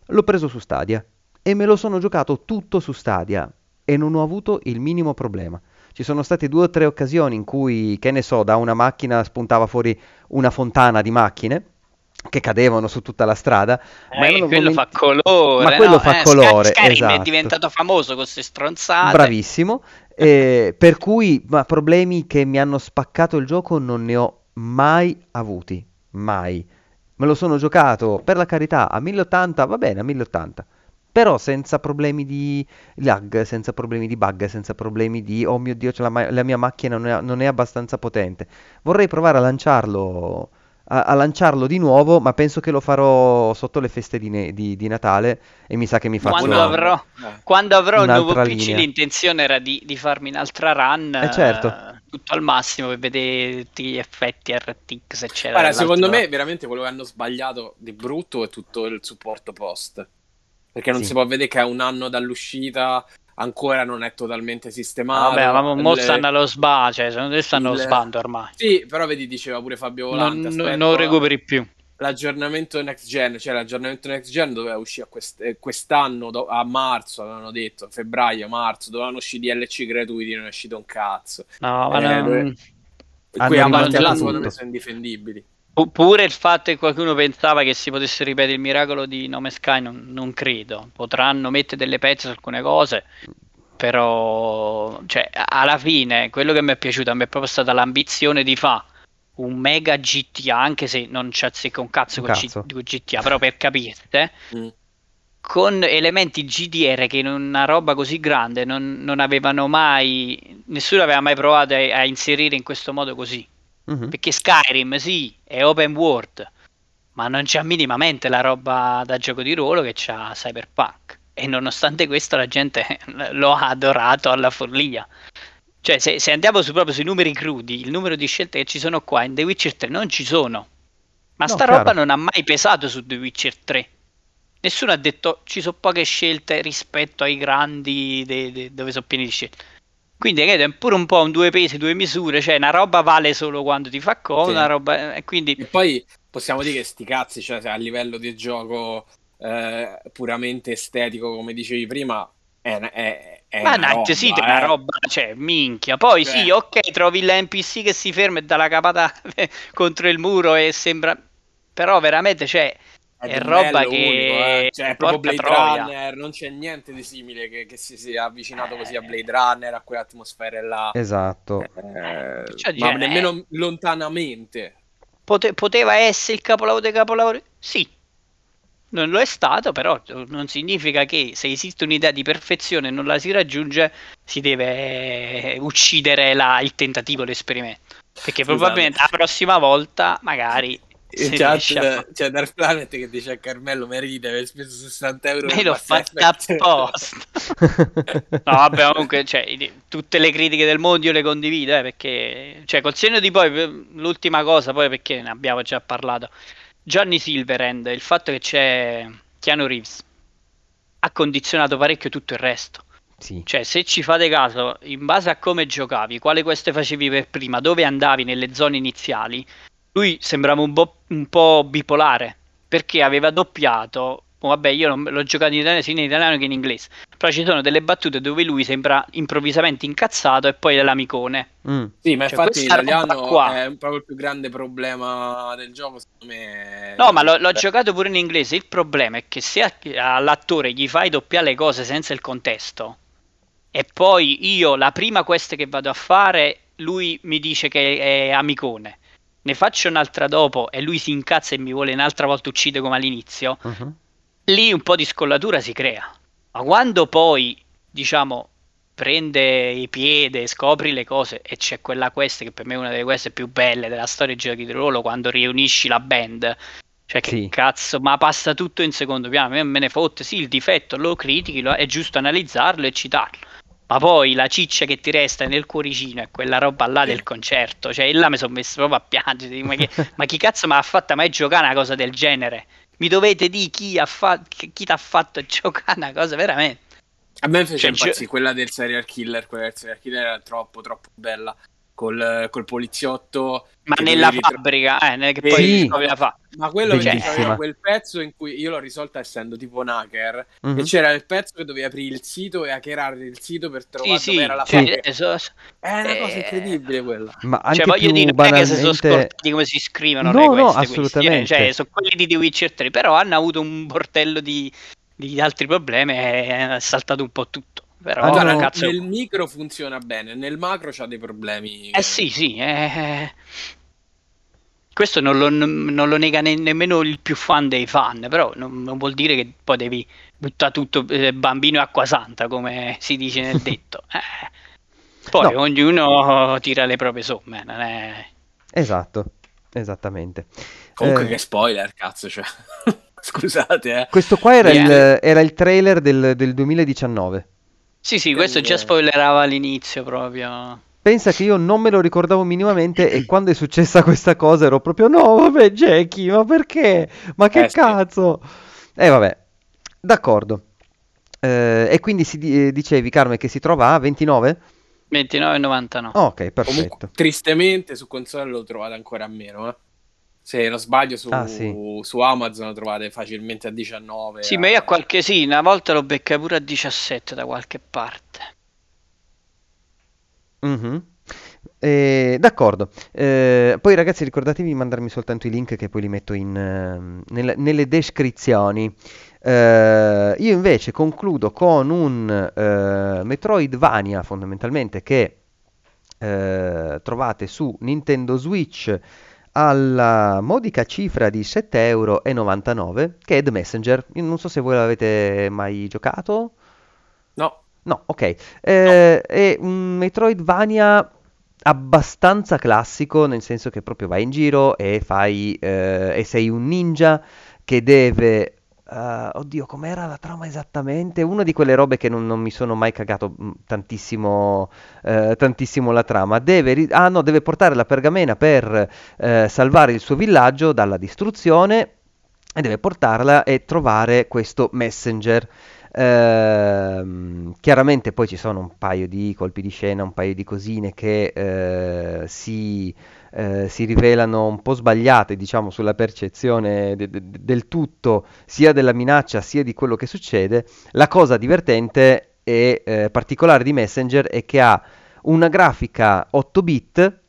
l'ho preso su Stadia e me lo sono giocato tutto su Stadia e non ho avuto il minimo problema. Ci sono state due o tre occasioni in cui, che ne so, da una macchina spuntava fuori una fontana di macchine che cadevano su tutta la strada. ma eh, quello momenti... fa colore. Ma quello no? fa eh, colore. Skyrim esatto. è diventato famoso con queste stronzate. Bravissimo. Eh, per cui, ma problemi che mi hanno spaccato il gioco non ne ho mai avuti. Mai. Me lo sono giocato, per la carità, a 1080, va bene, a 1080 però senza problemi di lag, senza problemi di bug, senza problemi di oh mio dio, la, ma- la, mia macchina non è, non è, abbastanza potente. Vorrei provare a lanciarlo a, a, lanciarlo di nuovo, ma penso che lo farò sotto le feste di, ne- di, di Natale e mi sa che mi faccio quando avrò, eh. quando avrò un nuovo PC linea. l'intenzione era di, di, farmi un'altra run eh certo. Uh, tutto al massimo per vedere tutti gli effetti RTX eccetera. Guarda, secondo me veramente quello che hanno sbagliato di brutto è tutto il supporto post. Perché non sì. si può vedere che è un anno dall'uscita, ancora non è totalmente sistemato. Vabbè, ma mo le... stanno allo sba, cioè secondo te stanno allo le... sbando ormai. Sì, però vedi, diceva pure Fabio Volante, non, non recuperi più. L'aggiornamento next gen, cioè l'aggiornamento next gen doveva uscire quest- eh, quest'anno do- a marzo, avevano detto, febbraio, marzo, dovevano uscire DLC gratuiti, non è uscito un cazzo. No, ma eh, non... Dove... Qui a là secondo me sono indifendibili. Pure il fatto che qualcuno pensava che si potesse ripetere il miracolo di Nome Sky, non, non credo. Potranno mettere delle pezze su alcune cose, però cioè, alla fine quello che mi è piaciuto a me è proprio stata l'ambizione di fare un mega GTA, anche se non ci azzecca un cazzo, un con, cazzo. G- con, GTA, però per capirte, mm. con elementi GDR che in una roba così grande non, non avevano mai, nessuno aveva mai provato a, a inserire in questo modo così. Mm-hmm. Perché Skyrim sì, è open world, ma non c'ha minimamente la roba da gioco di ruolo che c'ha Cyberpunk. E nonostante questo la gente lo ha adorato alla follia. Cioè, se, se andiamo su, proprio sui numeri crudi, il numero di scelte che ci sono qua in The Witcher 3 non ci sono. Ma no, sta chiaro. roba non ha mai pesato su The Witcher 3. Nessuno ha detto ci sono poche scelte rispetto ai grandi de, de, dove sono pieni di scelte. Quindi è pure un po' un due pesi, due misure, cioè una roba vale solo quando ti fa comodo, sì. roba... e quindi... E poi possiamo dire che sti cazzi, cioè a livello di gioco eh, puramente estetico, come dicevi prima, è, è, è Ma Night City è una roba, cioè, minchia. Poi Beh. sì, ok, trovi l'NPC che si ferma e dà la capata contro il muro e sembra... Però veramente, cioè, è, è roba che unico, eh. cioè, è proprio Blade Troia. Runner, non c'è niente di simile che, che si sia avvicinato così a Blade Runner, a quelle atmosfere là. Esatto. Eh, cioè, ma nemmeno lontanamente. Pote- poteva essere il capolavoro dei capolavori? Sì. Non lo è stato, però non significa che se esiste un'idea di perfezione e non la si raggiunge, si deve uccidere la, il tentativo, l'esperimento. Perché Scusate. probabilmente la prossima volta magari in chat c'è Dark Planet che dice a Carmello merita aver speso 60 euro io l'ho fatta apposta. No vabbè comunque cioè, tutte le critiche del mondo io le condivido eh, perché cioè col segno di poi l'ultima cosa poi perché ne abbiamo già parlato. Johnny Silverhand il fatto che c'è Keanu Reeves ha condizionato parecchio tutto il resto. Sì. Cioè, se ci fate caso, in base a come giocavi, quale queste facevi per prima, dove andavi nelle zone iniziali, lui sembrava un, bo- un po' bipolare perché aveva doppiato. Oh, vabbè, io non, l'ho giocato in italiano sia in italiano che in inglese. Però ci sono delle battute dove lui sembra improvvisamente incazzato e poi è l'amicone. Mm. Sì, ma cioè, infatti l'italiano qua... è proprio il più grande problema del gioco. Secondo me. No, ma l'ho, l'ho giocato pure in inglese. Il problema è che se all'attore gli fai doppiare le cose senza il contesto, e poi io la prima quest che vado a fare, lui mi dice che è amicone ne faccio un'altra dopo e lui si incazza e mi vuole un'altra volta uccidere come all'inizio, uh-huh. lì un po' di scollatura si crea. Ma quando poi, diciamo, prende i piedi, scopri le cose e c'è quella quest che per me è una delle quest più belle della storia dei giochi di ruolo quando riunisci la band. Cioè che sì. cazzo, ma passa tutto in secondo piano, me, me ne fotte, sì il difetto lo critichi, lo, è giusto analizzarlo e citarlo ma poi la ciccia che ti resta nel cuoricino è quella roba là del concerto. Cioè, là mi sono messo proprio a piangere. Ma, che, ma chi cazzo mi ha fatto mai giocare una cosa del genere? Mi dovete dire chi, ha fa- chi ti ha fatto giocare una cosa veramente. A me fece cioè, impazzire gio- quella del serial killer. Quella del serial killer era troppo, troppo bella. Col, col poliziotto. Ma nella fabbrica, eh, nel, che poi Sì. la fa. Ma quello perché Bellissima. c'aveva quel pezzo in cui io l'ho risolta essendo tipo un hacker. Mhm. E c'era il pezzo che dovevi aprire il sito e hackerare il sito per Sì, trovare sì, dove era la sì, fabbrica. so- so- È una cosa eh, incredibile quella. Ma anche Cioè, voglio dire, non è che si sono banalmente... scordati come si scrivono No, le no, queste, questi, eh. assolutamente. Cioè, sono quelli di The Witcher 3, però hanno avuto un bordello di, di altri problemi e è saltato un po' tutto. Però, Hanno- Guarda, cazzo, nel micro funziona bene, nel macro c'ha dei problemi. eh sì, sì, eh, questo non lo, non- non lo nega ne- nemmeno il più fan dei fan, però non, non vuol dire che poi devi buttare tutto eh, bambino e acqua santa, come si dice nel detto. Eh, Poi No. ognuno tira le proprie somme, non è... Esatto, esattamente. Comunque Eh, che spoiler, cazzo, cioè. Scusate, eh. Questo qua era, Yeah. il, era il trailer del, del 2019. Sì, sì, questo già Eh. spoilerava all'inizio proprio. Pensa che io non me lo ricordavo minimamente e quando è successa questa cosa ero proprio no, vabbè, Jackie, ma perché? Ma che Eh, sì. cazzo? E vabbè, d'accordo. Eh, e quindi si eh, dicevi, Carmen, che si trova a 29? 29,99. Oh, ok, perfetto. Comunque, tristemente su console lo trovate ancora a meno, eh. Se non sbaglio su, Ah, sì. su Amazon lo trovate facilmente a 19. Sì, ma io a qualche sì, una volta lo becca pure a 17 da qualche parte. Mhm. Eh, d'accordo. Eh, poi ragazzi ricordatevi di mandarmi soltanto i link che poi li metto in, ehm, nelle, nelle descrizioni. Eh, io invece concludo con un eh, Metroidvania fondamentalmente che eh, trovate su Nintendo Switch alla modica cifra di 7,99 euro che è The Messenger. Io non so se voi l'avete mai giocato. No, No, ok. Eh, È un Metroidvania abbastanza classico, nel senso che proprio vai in giro e fai eh, e sei un ninja che deve eh, oddio, com'era la trama esattamente? Una di quelle robe che non, non mi sono mai cagato mm, tantissimo, eh, tantissimo la trama. Deve, ri- ah, no, deve portare la pergamena per eh, salvare il suo villaggio dalla distruzione e deve portarla e trovare questo messenger. Chiaramente poi ci sono un paio di colpi di scena, un paio di cosine che eh, si, eh, si rivelano un po' sbagliate, diciamo, sulla percezione de- de- del tutto, sia della minaccia sia di quello che succede. La cosa divertente e eh, particolare di Messenger è che ha una grafica 8 bit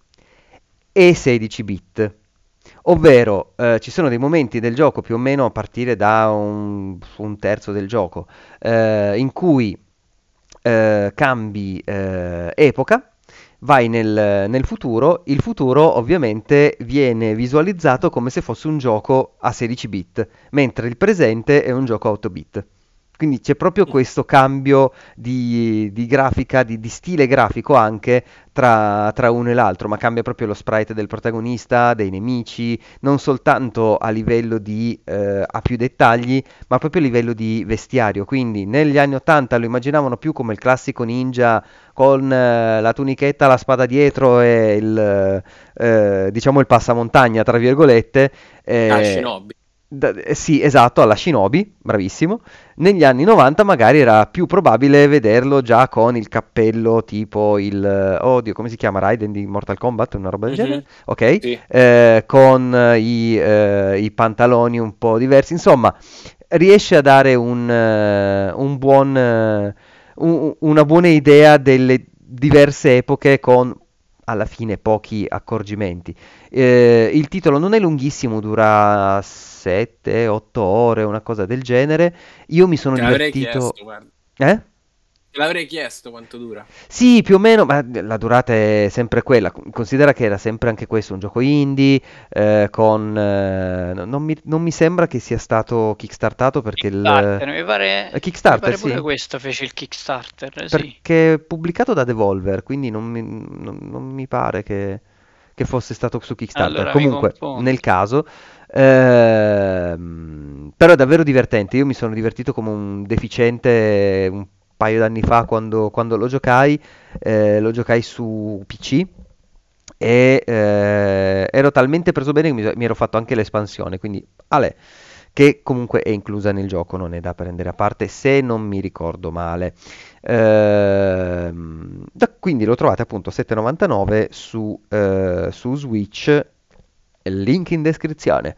e 16 bit. Ovvero, eh, ci sono dei momenti del gioco più o meno a partire da un, un terzo del gioco, eh, in cui eh, cambi eh, epoca, vai nel, nel futuro, il futuro ovviamente viene visualizzato come se fosse un gioco a 16 bit, mentre il presente è un gioco a 8 bit. Quindi c'è proprio questo cambio di, di grafica, di, di stile grafico anche tra, tra uno e l'altro, ma cambia proprio lo sprite del protagonista, dei nemici, non soltanto a livello di eh, a più dettagli, ma proprio a livello di vestiario. Quindi negli anni 80 lo immaginavano più come il classico ninja con eh, la tunichetta, la spada dietro e il, eh, diciamo il passamontagna, tra virgolette. eh, ah, Shinobi. Da- eh, sì, esatto, alla Shinobi, bravissimo. Negli anni 90 magari era più probabile vederlo già con il cappello tipo il... eh, Oddio, come si chiama? Raiden di Mortal Kombat, una roba del Mhm. genere? Ok? Sì. Eh, con eh, i, eh, i pantaloni un po' diversi. Insomma, riesce a dare un, un buon, un- una buona idea delle diverse epoche con alla fine pochi accorgimenti. Eh, il titolo non è lunghissimo, dura 7-8 ore, una cosa del genere. Io mi sono Te divertito. chiesto. Eh? Te l'avrei chiesto quanto dura. Sì, più o meno, ma la durata è sempre quella. Considera che era sempre anche questo un gioco indie, eh, con... eh, no- non mi, non mi sembra che sia stato kickstartato perché il... Kickstarter, mi pare, Eh, Kickstarter, mi pare pure sì. questo fece il Kickstarter, sì. Perché è pubblicato da Devolver, quindi non mi, non- non mi pare che, che fosse stato su Kickstarter. Allora Comunque, nel caso, ehm, però è davvero divertente. Io mi sono divertito come un deficiente un paio d'anni fa quando, quando lo giocai. eh, lo giocai su PC. E eh, ero talmente preso bene che mi, mi ero fatto anche l'espansione. Quindi, Ale, che comunque è inclusa nel gioco, non è da prendere a parte se non mi ricordo male. Da- quindi lo trovate appunto a 7,99 su, eh, su Switch, link in descrizione,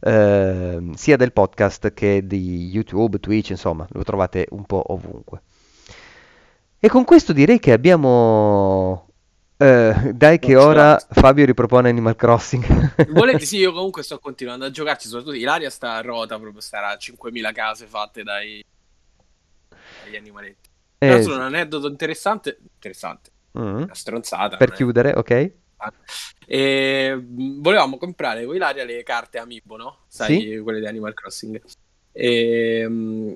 ehm, sia del podcast che di YouTube, Twitch, insomma, lo trovate un po' ovunque. E con questo direi che abbiamo... eh, dai che ora Fabio ripropone Animal Crossing. Volete, sì, io comunque sto continuando a giocarci, soprattutto Ilaria sta a rota, proprio starà a 5.000 case fatte dai, dagli animaletti. Eh, Tra l'altro un aneddoto interessante, interessante, mm, una stronzata. per non è- chiudere, ok? E, mh, volevamo comprare con Ilaria le carte Amiibo, no? Sai, quelle di Animal Crossing. E, mh,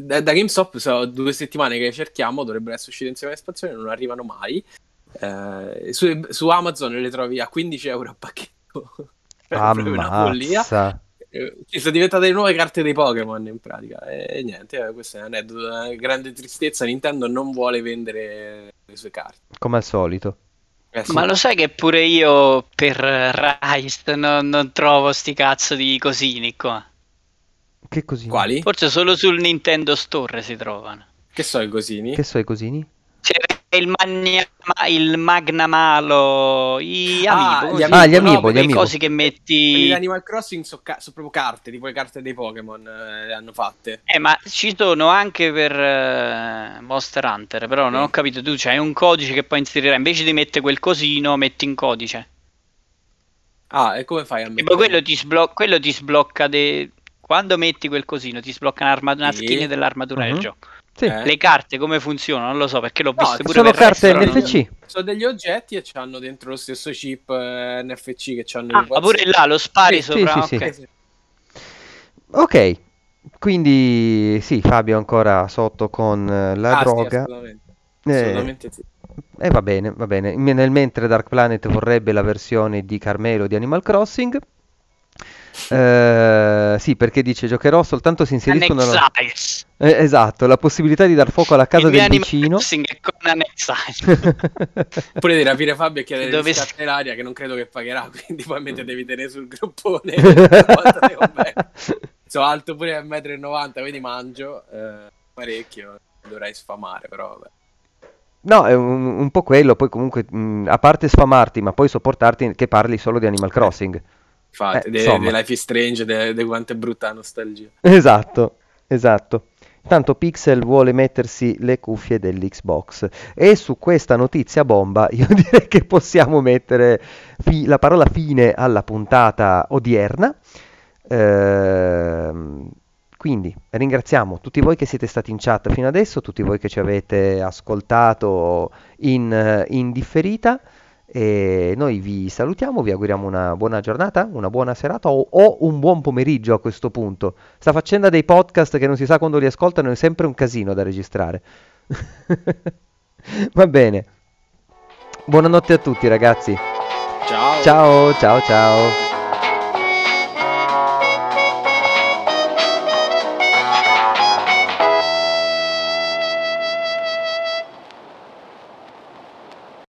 da, da GameStop sono due settimane che cerchiamo, dovrebbero essere uscite insieme all'espansione, non arrivano mai. Eh, su, su Amazon le trovi a 15 euro a pacchetto. È proprio una follia. Ammazza. Eh, Ci sono diventate le nuove carte dei Pokémon in pratica. E niente, eh, questo è un aneddoto, una grande tristezza. Nintendo non vuole vendere le sue carte. Come al solito. Eh, sì. Ma lo sai che pure io per Rise non, non trovo sti cazzo di cosini qua. Che cosini? Quali? Forse solo sul Nintendo Store si trovano. Che so i cosini? Che so i cosini? C'era il, magna, il Magnamalo, i Ah, Amiibo, gli come si Ah, gli? Amiibo, gli quei Amiibo. cosi che metti... Animal Crossing sono proprio carte, tipo le carte dei Pokémon eh, le hanno fatte. Eh, ma ci sono anche per eh, Monster Hunter, però non Sì. ho capito, tu c'hai un codice che puoi inserire, invece di mettere quel cosino, metti in codice. Ah, e come fai a E mettere? poi quello ti, sblo- quello ti sblocca de- quando metti quel cosino, ti sblocca un'arma- una Sì. skin dell'armatura del gioco. Sì. Eh? Le carte come funzionano? Non lo so perché l'ho No, viste pure Sono per carte Rise, però non- NFC. Sono degli oggetti e hanno dentro lo stesso chip eh, NFC che hanno Ah, ma pure là lo spari Sì, sopra. sì, sì, ok. quindi sì, Fabio ancora sotto con eh, la Ah, sì, droga. assolutamente. Eh, Assolutamente sì. E va bene, va bene. Nel mentre Dark Planet vorrebbe la versione di Carmelo di Animal Crossing. Eh, sì, perché dice giocherò soltanto se inseriscono la... Eh, esatto, la possibilità di dar fuoco alla casa Il del Animal vicino. Di rapire Fabio e chiedere Dove Dove si- l'aria che non credo che pagherà, quindi poi devi tenere sul gruppone. Sono alto pure a 1,90 m, quindi mangio eh, parecchio. Dovrei sfamare, però vabbè. No, è un, un po' quello, poi comunque, mh, a parte sfamarti, ma poi sopportarti che parli solo di Animal Crossing. Infatti, Eh, di. Life is Strange, di quanto è brutta nostalgia. Esatto, esatto. Tanto Pixel vuole mettersi le cuffie dell'Xbox e su questa notizia bomba io direi che possiamo mettere fi- la parola fine alla puntata odierna. Ehm, quindi ringraziamo tutti voi che siete stati in chat fino adesso, tutti voi che ci avete ascoltato in, in differita. E noi vi salutiamo, vi auguriamo una buona giornata, una buona serata o, o un buon pomeriggio a questo punto. Sta faccenda dei podcast che non si sa quando li ascoltano è sempre un casino da registrare. Va bene. Buonanotte a tutti ragazzi. Ciao. Ciao, ciao, ciao.